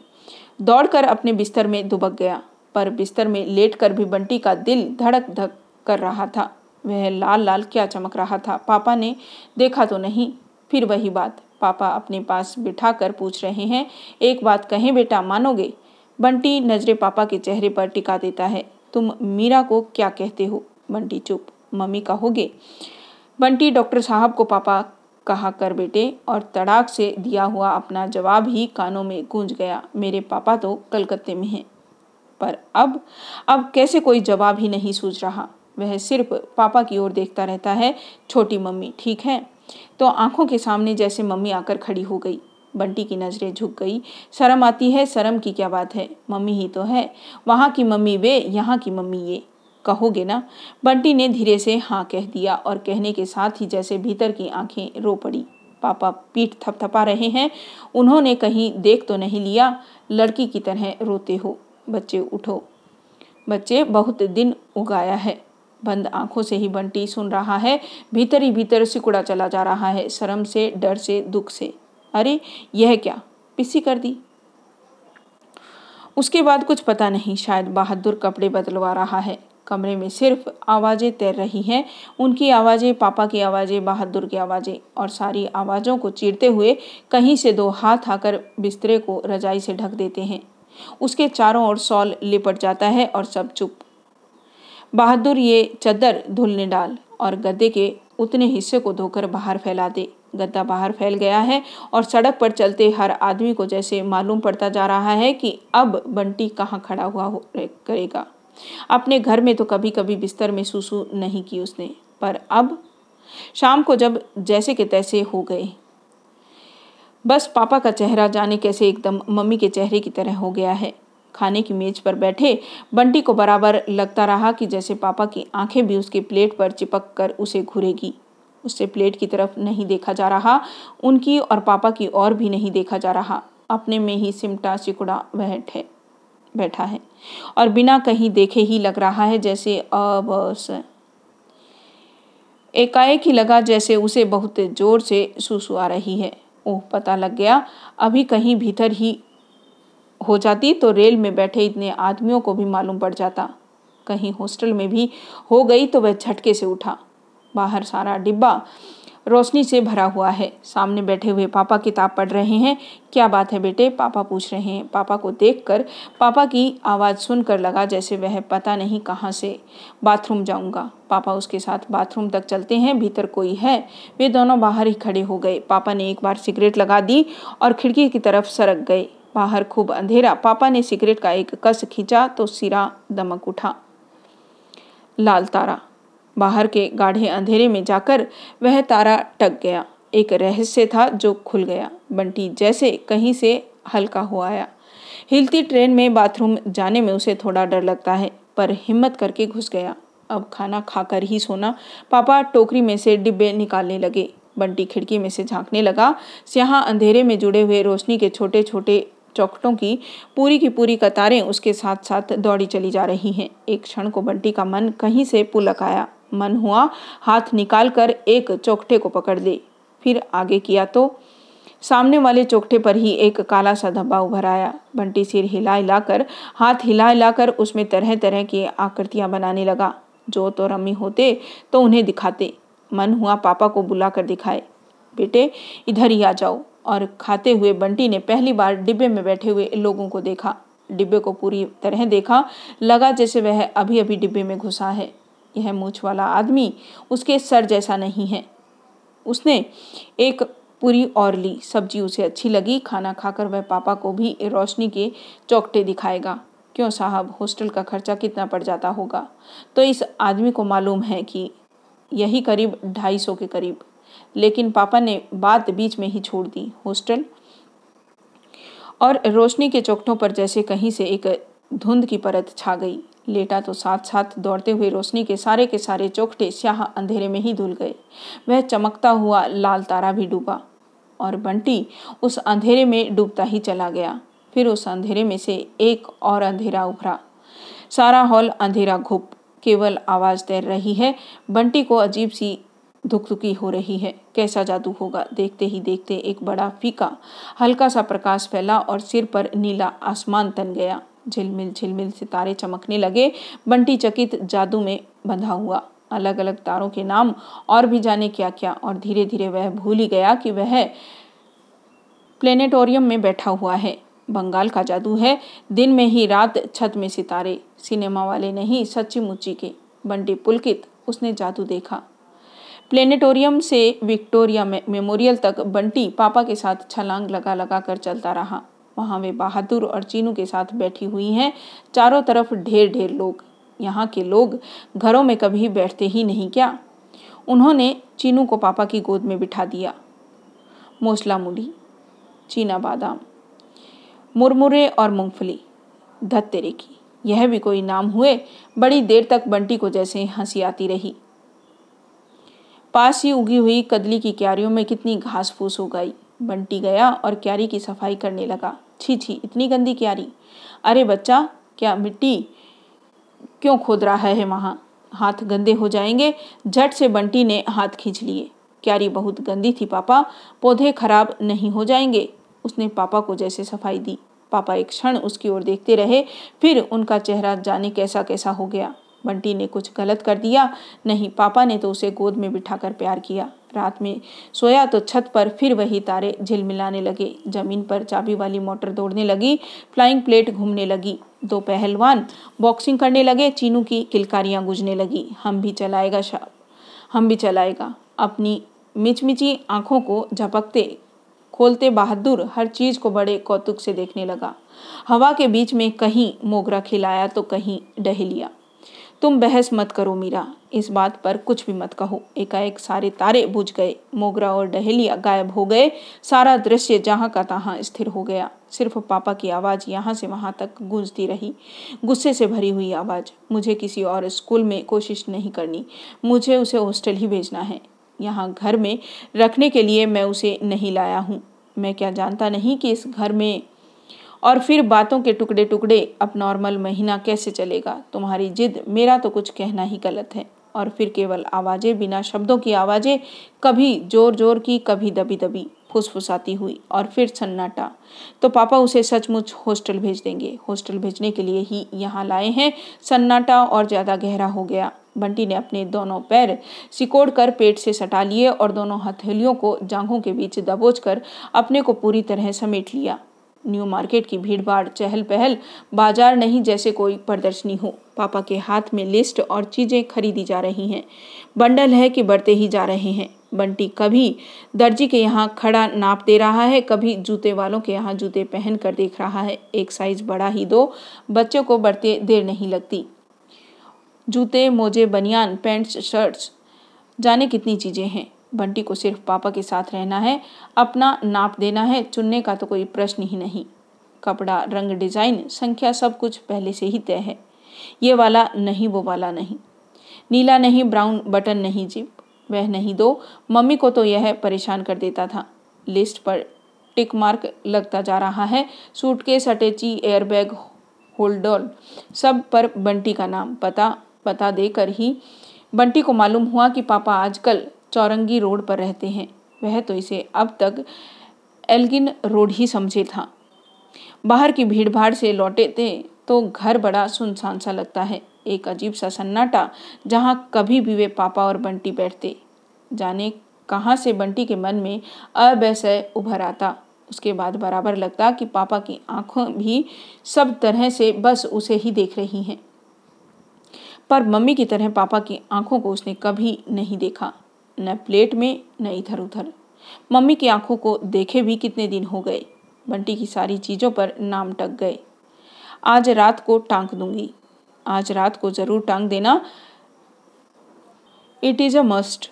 दौड़कर अपने बिस्तर में दुबक गया। पर बिस्तर में लेटकर भी बंटी का दिल धड़क धक कर रहा था। वह लाल लाल क्या चमक रहा था? पापा ने देखा तो नहीं। फिर वही बात। पापा अपने पास बिठा कर पूछ रहे हैं, एक बात कहें बेटा, मानोगे? बंटी नजरे पापा के चेहरे पर टिका देता है। तुम मीरा को क्या कहते हो? बंटी चुप। मम्मी कहोगे? बंटी डॉक्टर साहब को पापा कहा कर बेटे, और तड़ाक से दिया हुआ अपना जवाब ही कानों में गूंज गया। मेरे पापा तो कलकत्ते में हैं। पर अब अब कैसे कोई जवाब ही नहीं सूझ रहा? वह सिर्फ़ पापा की ओर देखता रहता है। छोटी मम्मी, ठीक है? तो आँखों के सामने जैसे मम्मी आकर खड़ी हो गई। बंटी की नज़रें झुक गई। शर्म आती है, शर्म की क्या बात है? मम्मी ही तो है। वहाँ की मम्मी वे, यहाँ की मम्मी ये। कहोगे ना? बंटी ने धीरे से हाँ कह दिया और कहने के साथ ही जैसे भीतर की आँखें रो पड़ी। पापा पीठ थपथपा रहे हैं। उन्होंने कहीं देख तो नहीं लिया। लड़की की तरह रोते हो। बच्चे उठो। बच्चे बहुत दिन उगाया है। बंद आँखों से ही बंटी सुन रहा है। भीतर ही भीतर सिकुड़ा चला जा रहा है, शर्म से, डर से, दुख से। अरे, यह क्या? पिसी कर दी। उसके बाद कुछ पता नहीं, शायद बहादुर कपड़े बदलवा रहा है। कमरे में सिर्फ़ आवाज़ें तैर रही हैं, उनकी आवाज़ें, पापा की आवाज़ें, बहादुर की आवाज़ें, और सारी आवाज़ों को चीरते हुए कहीं से दो हाथ आकर बिस्तरे को रजाई से ढक देते हैं। उसके चारों ओर सॉल लिपट जाता है और सब चुप। बहादुर ये चदर धुलने डाल और गद्दे के उतने हिस्से को धोकर बाहर फैला दे। गद्दा बाहर फैल गया है और सड़क पर चलते हर आदमी को जैसे मालूम पड़ता जा रहा है कि अब बंटी कहाँ खड़ा हुआ हो करेगा। अपने घर में तो कभी कभी बिस्तर में सुसु नहीं की उसने, पर अब शाम को जब जैसे के तैसे हो गए। बस पापा का चेहरा जाने कैसे एकदम मम्मी के चेहरे की तरह हो गया है। खाने की मेज पर बैठे, बंटी को बराबर लगता रहा कि जैसे पापा की आँखें भी उसके प्लेट पर चिपक कर उसे घूरेगी। उससे प्लेट की तरफ़ नहीं देखा जा रहा, उनकी और पापा की और भी नहीं देखा जा रहा। अपने में ही सिमटा सिकुड़ा बैठ बैठा है और बिना कहीं देखे ही लग रहा है जैसे अब एकाएक ही लगा जैसे उसे बहुत ज़ोर से सुसु आ रही है। ओह, पता लग गया, अभी कहीं भीतर ही हो जाती तो रेल में बैठे इतने आदमियों को भी मालूम पड़ जाता। कहीं हॉस्टल में भी हो गई तो वह झटके से उठा। बाहर सारा डिब्बा रोशनी से भरा हुआ है। सामने बैठे हुए पापा किताब पढ़ रहे हैं। क्या बात है बेटे? पापा पूछ रहे हैं। पापा को देखकर पापा की आवाज़ सुनकर लगा जैसे वह पता नहीं कहाँ से, बाथरूम जाऊँगा। पापा उसके साथ, बाथरूम तक चलते हैं, भीतर कोई है? वे दोनों बाहर ही खड़े हो गए। पापा ने एक बार सिगरेट लगा दी और खिड़की की तरफ़ सरक गए। बाहर खूब अंधेरा। पापा ने सिगरेट का एक कस खींचा तो सिरा दमक उठा। लाल तारा। बाहर के गाढ़े अंधेरे में जाकर वह तारा टक गया। एक रहस्य था जो खुल गया। बंटी जैसे कहीं से हल्का हो आया। हिलती ट्रेन में बाथरूम जाने में उसे थोड़ा डर लगता है, पर हिम्मत करके घुस गया। अब खाना खाकर ही सोना। पापा टोकरी में से डिब्बे निकालने लगे। बंटी खिड़की में से झांकने लगा। यहाँ अंधेरे में जुड़े हुए रोशनी के छोटे छोटे चौकटों की पूरी की पूरी कतारें उसके साथ साथ दौड़ी चली जा रही हैं। एक क्षण को बंटी का मन कहीं से पुलक आया। मन हुआ, हाथ निकाल कर एक चौकटे को पकड़ ले। फिर आगे किया तो सामने वाले चौकटे पर ही एक काला सा धब्बा उभर आया। बंटी सिर हिला हिलाकर हाथ हिला हिलाकर उसमें तरह तरह की आकृतियाँ बनाने लगा। जो तो रमी होते तो उन्हें दिखाते। मन हुआ पापा को बुलाकर दिखाए, बेटे, इधर ही आ जाओ। और खाते हुए बंटी ने पहली बार डिब्बे में बैठे हुए लोगों को देखा। डिब्बे को पूरी तरह देखा, लगा जैसे वह अभी अभी डिब्बे में घुसा है। यह मूछ वाला आदमी उसके सर जैसा नहीं है। उसने एक पूरी और ली। सब्ज़ी उसे अच्छी लगी। खाना खाकर वह पापा को भी रोशनी के चौकटे दिखाएगा। क्यों साहब, हॉस्टल का खर्चा कितना पड़ जाता होगा? तो इस आदमी को मालूम है कि यही करीब ढाई सौ के करीब। लेकिन पापा ने बात बीच में ही छोड़ दी, हॉस्टल। और रोशनी के चौकटों पर जैसे कहीं से एक धुंध की परत छा गई। लेटा तो साथ साथ दौड़ते हुए रोशनी के सारे के सारे चौकटे स्याह अंधेरे में ही धुल गए। वह चमकता हुआ लाल तारा भी डूबा। और बंटी उस अंधेरे में डूबता ही चला गया। फिर उस अंधेरे में से एक और अंधेरा उभरा। सारा हॉल अंधेरा घुप, केवल आवाज़ तैर रही है। बंटी को अजीब सी धुकधुकी हो रही है। कैसा जादू होगा? देखते ही देखते एक बड़ा फीका, हल्का सा प्रकाश फैला और सिर पर नीला आसमान तन गया। झिलमिल झिलमिल सितारे चमकने लगे। बंटी चकित जादू में बंधा हुआ। अलग अलग तारों के नाम और भी जाने क्या क्या और धीरे धीरे वह भूल ही गया कि वह प्लेनेटोरियम में बैठा हुआ है। बंगाल का जादू है। दिन में ही रात छत में सितारे। सिनेमा वाले नहीं सच्ची मुच्ची के। बंटी पुलकित, उसने जादू देखा। प्लेनेटोरियम से विक्टोरिया मेमोरियल तक बंटी पापा के साथ छलांग लगा लगा कर चलता रहा। वहाँ वे बहादुर और चीनू के साथ बैठी हुई हैं। चारों तरफ़ ढेर ढेर लोग। यहाँ के लोग घरों में कभी बैठते ही नहीं क्या? उन्होंने चीनू को पापा की गोद में बिठा दिया। मोसला मुड़ी चीना बादाम, मुरमुरे और मूंगफली। धत तेरे की यह भी कोई नाम हुए? बड़ी देर तक बंटी को जैसे हँसी आती रही। पास ही उगी हुई कदली की क्यारियों में कितनी घास फूस हो गई। बंटी गया और क्यारी की सफ़ाई करने लगा। छी छी, इतनी गंदी क्यारी। अरे बच्चा, क्या मिट्टी क्यों खोद रहा है वहाँ? हाथ गंदे हो जाएँगे। झट से बंटी ने हाथ खींच लिए। क्यारी बहुत गंदी थी, पापा। पौधे खराब नहीं हो जाएँगे। उसने पापा को जैसे सफ़ाई दी। पापा एक क्षण उसकी ओर देखते रहे। फिर उनका चेहरा जाने कैसा कैसा हो गया। बंटी ने कुछ गलत कर दिया। नहीं, पापा ने तो उसे गोद में बिठाकर प्यार किया। रात में सोया तो छत पर फिर वही तारे झिलमिलाने लगे। ज़मीन पर चाबी वाली मोटर दौड़ने लगी, फ्लाइंग प्लेट घूमने लगी। दो पहलवान बॉक्सिंग करने लगे, चीनू की किलकारियाँ गुजने लगी। हम भी चलाएगा शाह हम भी चलाएगा। अपनी मिचमिची आँखों को झपकते, खोलते बहादुर हर चीज़ को बड़े कौतुक से देखने लगा। हवा के बीच में कहीं मोगरा खिलाया तो कहीं डहलिया। तुम बहस मत करो मीरा। इस बात पर कुछ भी मत कहो। एकाएक सारे तारे बुझ गए। मोगरा और डहेलिया गायब हो गए। सारा दृश्य जहाँ का तहाँ स्थिर हो गया। सिर्फ़ पापा की आवाज़ यहाँ से वहाँ तक गूंजती रही। गुस्से से भरी हुई आवाज़। मुझे किसी और स्कूल में कोशिश नहीं करनी। मुझे उसे हॉस्टल ही भेजना है। यहाँ घर में रखने के लिए मैं उसे नहीं लाया हूँ। मैं क्या जानता नहीं कि इस घर में और फिर बातों के टुकड़े टुकड़े अब नॉर्मल महीना कैसे चलेगा? तुम्हारी जिद, मेरा तो कुछ कहना ही गलत है। और फिर केवल आवाज़ें बिना शब्दों की आवाज़ें, कभी ज़ोर ज़ोर की, कभी दबी दबी, फुसफुसाती हुई, और फिर सन्नाटा। तो पापा उसे सचमुच हॉस्टल भेज देंगे। हॉस्टल भेजने के लिए ही यहाँ लाए हैं। सन्नाटा और ज़्यादा गहरा हो गया। बंटी ने अपने दोनों पैर सिकोड़ कर पेट से सटा लिए और दोनों हथेलियों को जांघों के बीच दबोच कर अपने को पूरी तरह समेट लिया। न्यू मार्केट की भीड़ भाड़ चहल पहल बाज़ार नहीं जैसे कोई प्रदर्शनी हो। पापा के हाथ में लिस्ट और चीज़ें खरीदी जा रही हैं। बंडल है कि बढ़ते ही जा रहे हैं। बंटी कभी दर्जी के यहाँ खड़ा नाप दे रहा है, कभी जूते वालों के यहाँ जूते पहन कर देख रहा है। एक साइज़ बड़ा ही दो, बच्चों को बढ़ते देर नहीं लगती। जूते, मोजे, बनियान, पैंट्स, शर्ट्स, जाने कितनी चीज़ें हैं। बंटी को सिर्फ़ पापा के साथ रहना है, अपना नाप देना है, चुनने का तो कोई प्रश्न ही नहीं। कपड़ा, रंग, डिज़ाइन, संख्या सब कुछ पहले से ही तय है। ये वाला नहीं, वो वाला नहीं। नीला नहीं, ब्राउन बटन नहीं, जिप। वह नहीं दो। मम्मी को तो यह परेशान कर देता था। लिस्ट पर टिक मार्क लगता जा रहा है। सूटकेस, अटैची, एयरबैग, होल्डर, सब पर बंटी का नाम। पता पता देकर ही बंटी को मालूम हुआ कि पापा आजकल चौरंगी रोड पर रहते हैं। वह तो इसे अब तक एल्गिन रोड ही समझे था। बाहर की भीड़ भाड़ से लौटे थे तो घर बड़ा सुनसान सा लगता है। एक अजीब सा सन्नाटा जहाँ कभी भी वे पापा और बंटी बैठते। जाने कहाँ से बंटी के मन में अवैसय उभर आता। उसके बाद बराबर लगता कि पापा की आँखों भी सब तरह से बस उसे ही देख रही हैं। पर मम्मी की तरह पापा की आँखों को उसने कभी नहीं देखा। न प्लेट में, न इधर उधर। मम्मी की आँखों को देखे भी कितने दिन हो गए। बंटी की सारी चीज़ों पर नाम टक गए। आज रात को टांग दूँगी। आज रात को ज़रूर टांग देना। इट इज़ अ मस्ट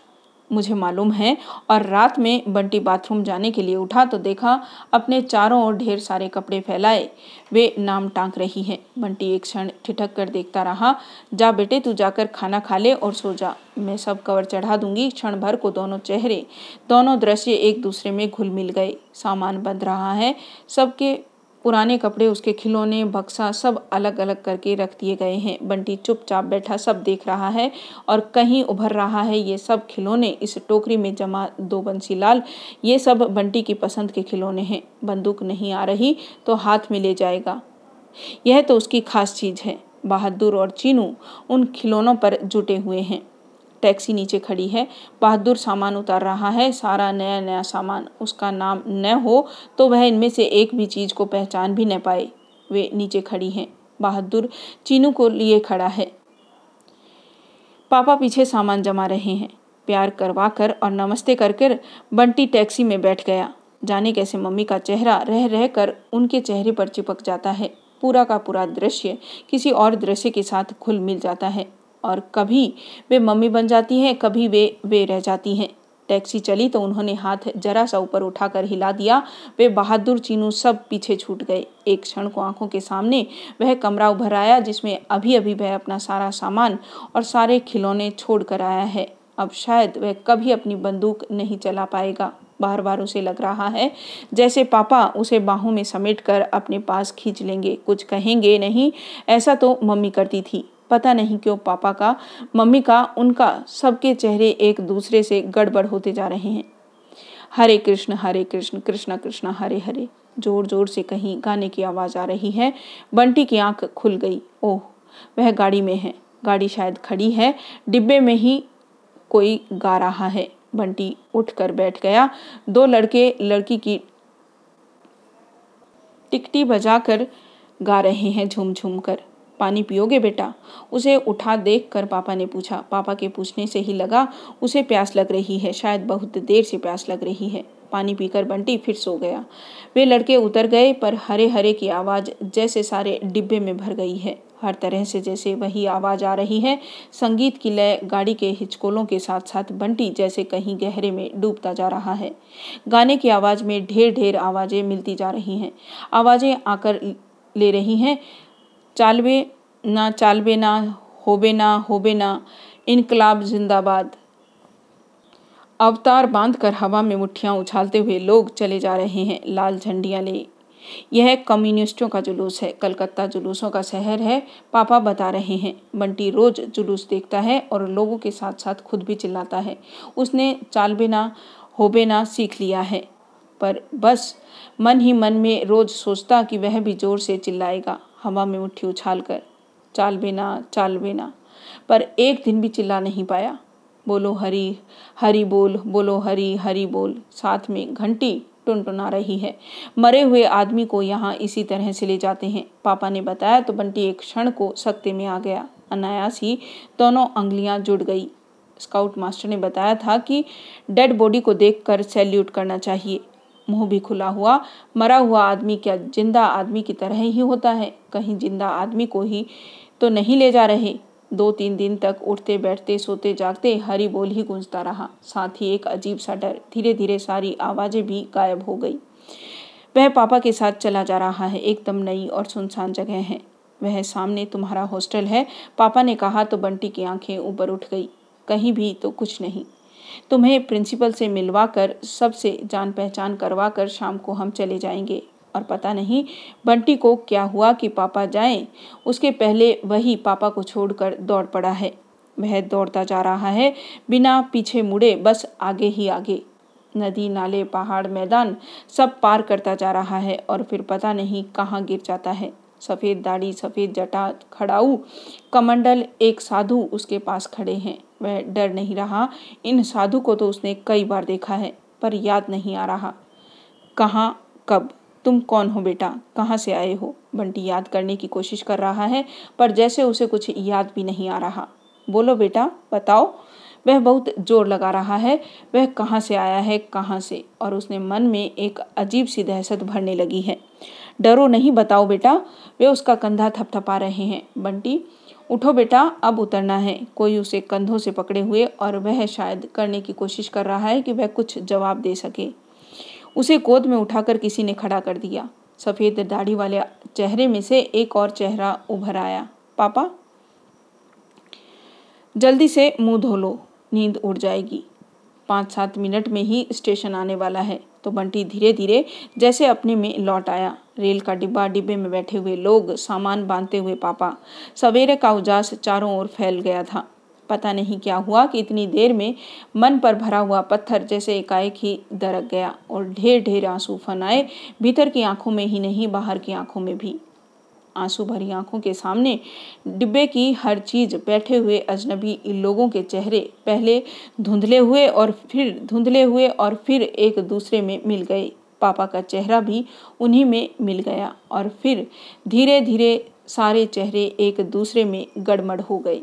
मुझे मालूम है। और रात में बंटी बाथरूम जाने के लिए उठा तो देखा अपने चारों ओर ढेर सारे कपड़े फैलाए। वे नाम टांक रही हैं। बंटी एक क्षण ठिठक कर देखता रहा, जा बेटे, तू जाकर खाना खा ले और सो जा। मैं सब कवर चढ़ा दूँगी। क्षण भर को दोनों चेहरे, दोनों दृश्य एक दूसरे में घुल मिल गए। सामान बंध रहा है। सबके पुराने कपड़े उसके खिलौने, बक्सा सब अलग अलग करके रख दिए गए हैं। बंटी चुपचाप बैठा सब देख रहा है और कहीं उभर रहा है ये सब खिलौने। इस टोकरी में जमा दो बंसी लाल, ये सब बंटी की पसंद के खिलौने हैं। बंदूक नहीं आ रही तो हाथ में ले जाएगा। यह तो उसकी खास चीज़ है। बहादुर और चीनू उन खिलौनों पर जुटे हुए हैं। टैक्सी नीचे खड़ी है। बहादुर सामान उतार रहा है। सारा नया नया सामान उसका नाम न हो तो वह इनमें से एक भी चीज़ को पहचान भी न पाए। वे नीचे खड़ी हैं। बहादुर चीनू को लिए खड़ा है। पापा पीछे सामान जमा रहे हैं। प्यार करवा कर और नमस्ते कर कर बंटी टैक्सी में बैठ गया। जाने कैसे मम्मी का चेहरा रह रह कर उनके चेहरे पर चिपक जाता है। पूरा का पूरा दृश्य किसी और दृश्य के साथ खुल मिल जाता है। और कभी वे मम्मी बन जाती हैं, कभी वे वे रह जाती हैं। टैक्सी चली तो उन्होंने हाथ जरा सा ऊपर उठाकर हिला दिया। वे बहादुर चीनू सब पीछे छूट गए। एक क्षण को आँखों के सामने वह कमरा उभर आया, जिसमें अभी अभी वह अपना सारा सामान और सारे खिलौने छोड़ कर आया है। अब शायद वह कभी अपनी बंदूक नहीं चला पाएगा। बार बार उसे लग रहा है जैसे पापा उसे बाहों में समेट कर अपने पास खींच लेंगे। कुछ कहेंगे नहीं, ऐसा तो मम्मी करती थी। पता नहीं क्यों पापा का, मम्मी का, उनका, सबके चेहरे एक दूसरे से गड़बड़ होते जा रहे हैं। हरे कृष्ण हरे कृष्ण कृष्ण कृष्ण, हरे हरे। ज़ोर ज़ोर से कहीं गाने की आवाज़ आ रही है। बंटी की आँख खुल गई। ओह, वह गाड़ी में है। गाड़ी शायद खड़ी है। डिब्बे में ही कोई गा रहा है। बंटी उठकर बैठ गया। दो लड़के, लड़की की टिकटी बजाकर गा रहे हैं झूम झूम कर। पानी पियोगे बेटा? उसे उठा देख कर पापा ने पूछा। पापा के पूछने से ही लगा, उसे प्यास लग रही है। शायद बहुत देर से प्यास लग रही है। पानी पीकर बंटी फिर सो गया। वे लड़के उतर गए, पर हरे हरे की आवाज़ जैसे सारे डिब्बे में भर गई है। हर तरह से जैसे वही आवाज़ आ रही है। संगीत की लय गाड़ी के हिचकोलों के साथ साथ बंटी जैसे कहीं गहरे में डूबता जा रहा है। गाने की आवाज़ में ढेर ढेर आवाज़ें मिलती जा रही हैं। आवाज़ें आकर ले रही हैं। चालबे ना चालबे ना होबे ना होबे ना, इनकलाब जिंदाबाद। अवतार बांधकर हवा में मुठ्ठियाँ उछालते हुए लोग चले जा रहे हैं लाल झंडियाँ ले। यह कम्युनिस्टों का जुलूस है, कलकत्ता जुलूसों का शहर है, पापा बता रहे हैं। बंटी रोज जुलूस देखता है और लोगों के साथ साथ खुद भी चिल्लाता है। उसने चालबेना होबेना सीख लिया है, पर बस मन ही मन में रोज सोचता कि वह भी ज़ोर से चिल्लाएगा। हवा में मुट्ठी उछाल कर, चाल बेना चाल बेना पर एक दिन भी चिल्ला नहीं पाया। बोलो, हरी हरी बोल, बोलो, हरी हरी बोल। साथ में घंटी टुनटुना रही है। मरे हुए आदमी को यहाँ इसी तरह से ले जाते हैं। पापा ने बताया तो बंटी एक क्षण को सकते में आ गया। अनायास ही दोनों अंगलियाँ जुड़ गई। स्काउट मास्टर ने बताया था कि डेड बॉडी को देखकर सैल्यूट करना चाहिए। मुँह भी खुला हुआ, मरा हुआ आदमी क्या ज़िंदा आदमी की तरह ही होता है? कहीं ज़िंदा आदमी को ही तो नहीं ले जा रहे। दो तीन दिन तक उठते, बैठते, सोते, जागते हरी बोल ही गूंजता रहा। साथ ही एक अजीब सा डर धीरे धीरे सारी आवाज़ें भी गायब हो गई। वह पापा के साथ चला जा रहा है। एकदम नई और सुनसान जगह है। वह सामने तुम्हारा हॉस्टल है। पापा ने कहा तो बंटी की आँखें ऊपर उठ गई। कहीं भी तो कुछ नहीं। तुम्हें प्रिंसिपल से मिलवा कर सबसे जान पहचान करवा कर शाम को हम चले जाएँगे। और पता नहीं, बंटी को क्या हुआ कि पापा जाएँ, उसके पहले वही पापा को छोड़कर दौड़ पड़ा है। वह दौड़ता जा रहा है, बिना पीछे मुड़े, बस आगे ही आगे। नदी, नाले, पहाड़, मैदान, सब पार करता जा रहा है और फिर पता नहीं कहाँ गिर जाता है। सफ़ेद दाढ़ी, सफ़ेद जटा, खड़ाऊ, कमंडल, एक साधु उसके पास खड़े हैं। डर नहीं रहा। इन साधु को तो उसने कई बार देखा है, पर याद नहीं आ रहा। कहाँ, कब? तुम कौन हो बेटा? कहाँ से आए हो? बंटी याद करने की कोशिश कर रहा है, पर जैसे उसे कुछ याद भी नहीं आ रहा। बोलो बेटा, बताओ। वह बहुत ज़ोर लगा रहा है। वह कहाँ से आया है, कहाँ से? और उसने मन में एक अजीब सी दहशत भरने लगी है। डरो नहीं, बताओ बेटा। वे उसका कंधा थपथपा रहे हैं। बंटी उठो बेटा, अब उतरना है। कोई उसे कंधों से पकड़े हुए और वह शायद करने की कोशिश कर रहा है कि वह कुछ जवाब दे सके। उसे गोद में उठाकर किसी ने खड़ा कर दिया। सफ़ेद दाढ़ी वाले चेहरे में से एक और चेहरा उभर आया। पापा? जल्दी से मुँह धो लो, नींद उड़ जाएगी। पाँच सात मिनट में ही स्टेशन आने वाला है। तो बंटी धीरे धीरे जैसे अपने में लौट आया। रेल का डिब्बा डिब्बे में बैठे हुए लोग सामान बांधते हुए पापा सवेरे का उजास चारों ओर फैल गया था। पता नहीं क्या हुआ कि इतनी देर में मन पर भरा हुआ पत्थर जैसे एकाएक ही दरक गया और ढेर ढेर आँसू फन आए भीतर की आँखों में ही नहीं, बाहर की आँखों में भी। आँसू भरी आँखों के सामने डिब्बे की हर चीज़ बैठे हुए अजनबी लोगों के चेहरे पहले धुंधले हुए और फिर, धुंधले हुए और फिर एक दूसरे में मिल गए। पापा का चेहरा भी उन्हीं में मिल गया और फिर धीरे धीरे सारे चेहरे एक दूसरे में गड़मड़ हो गए।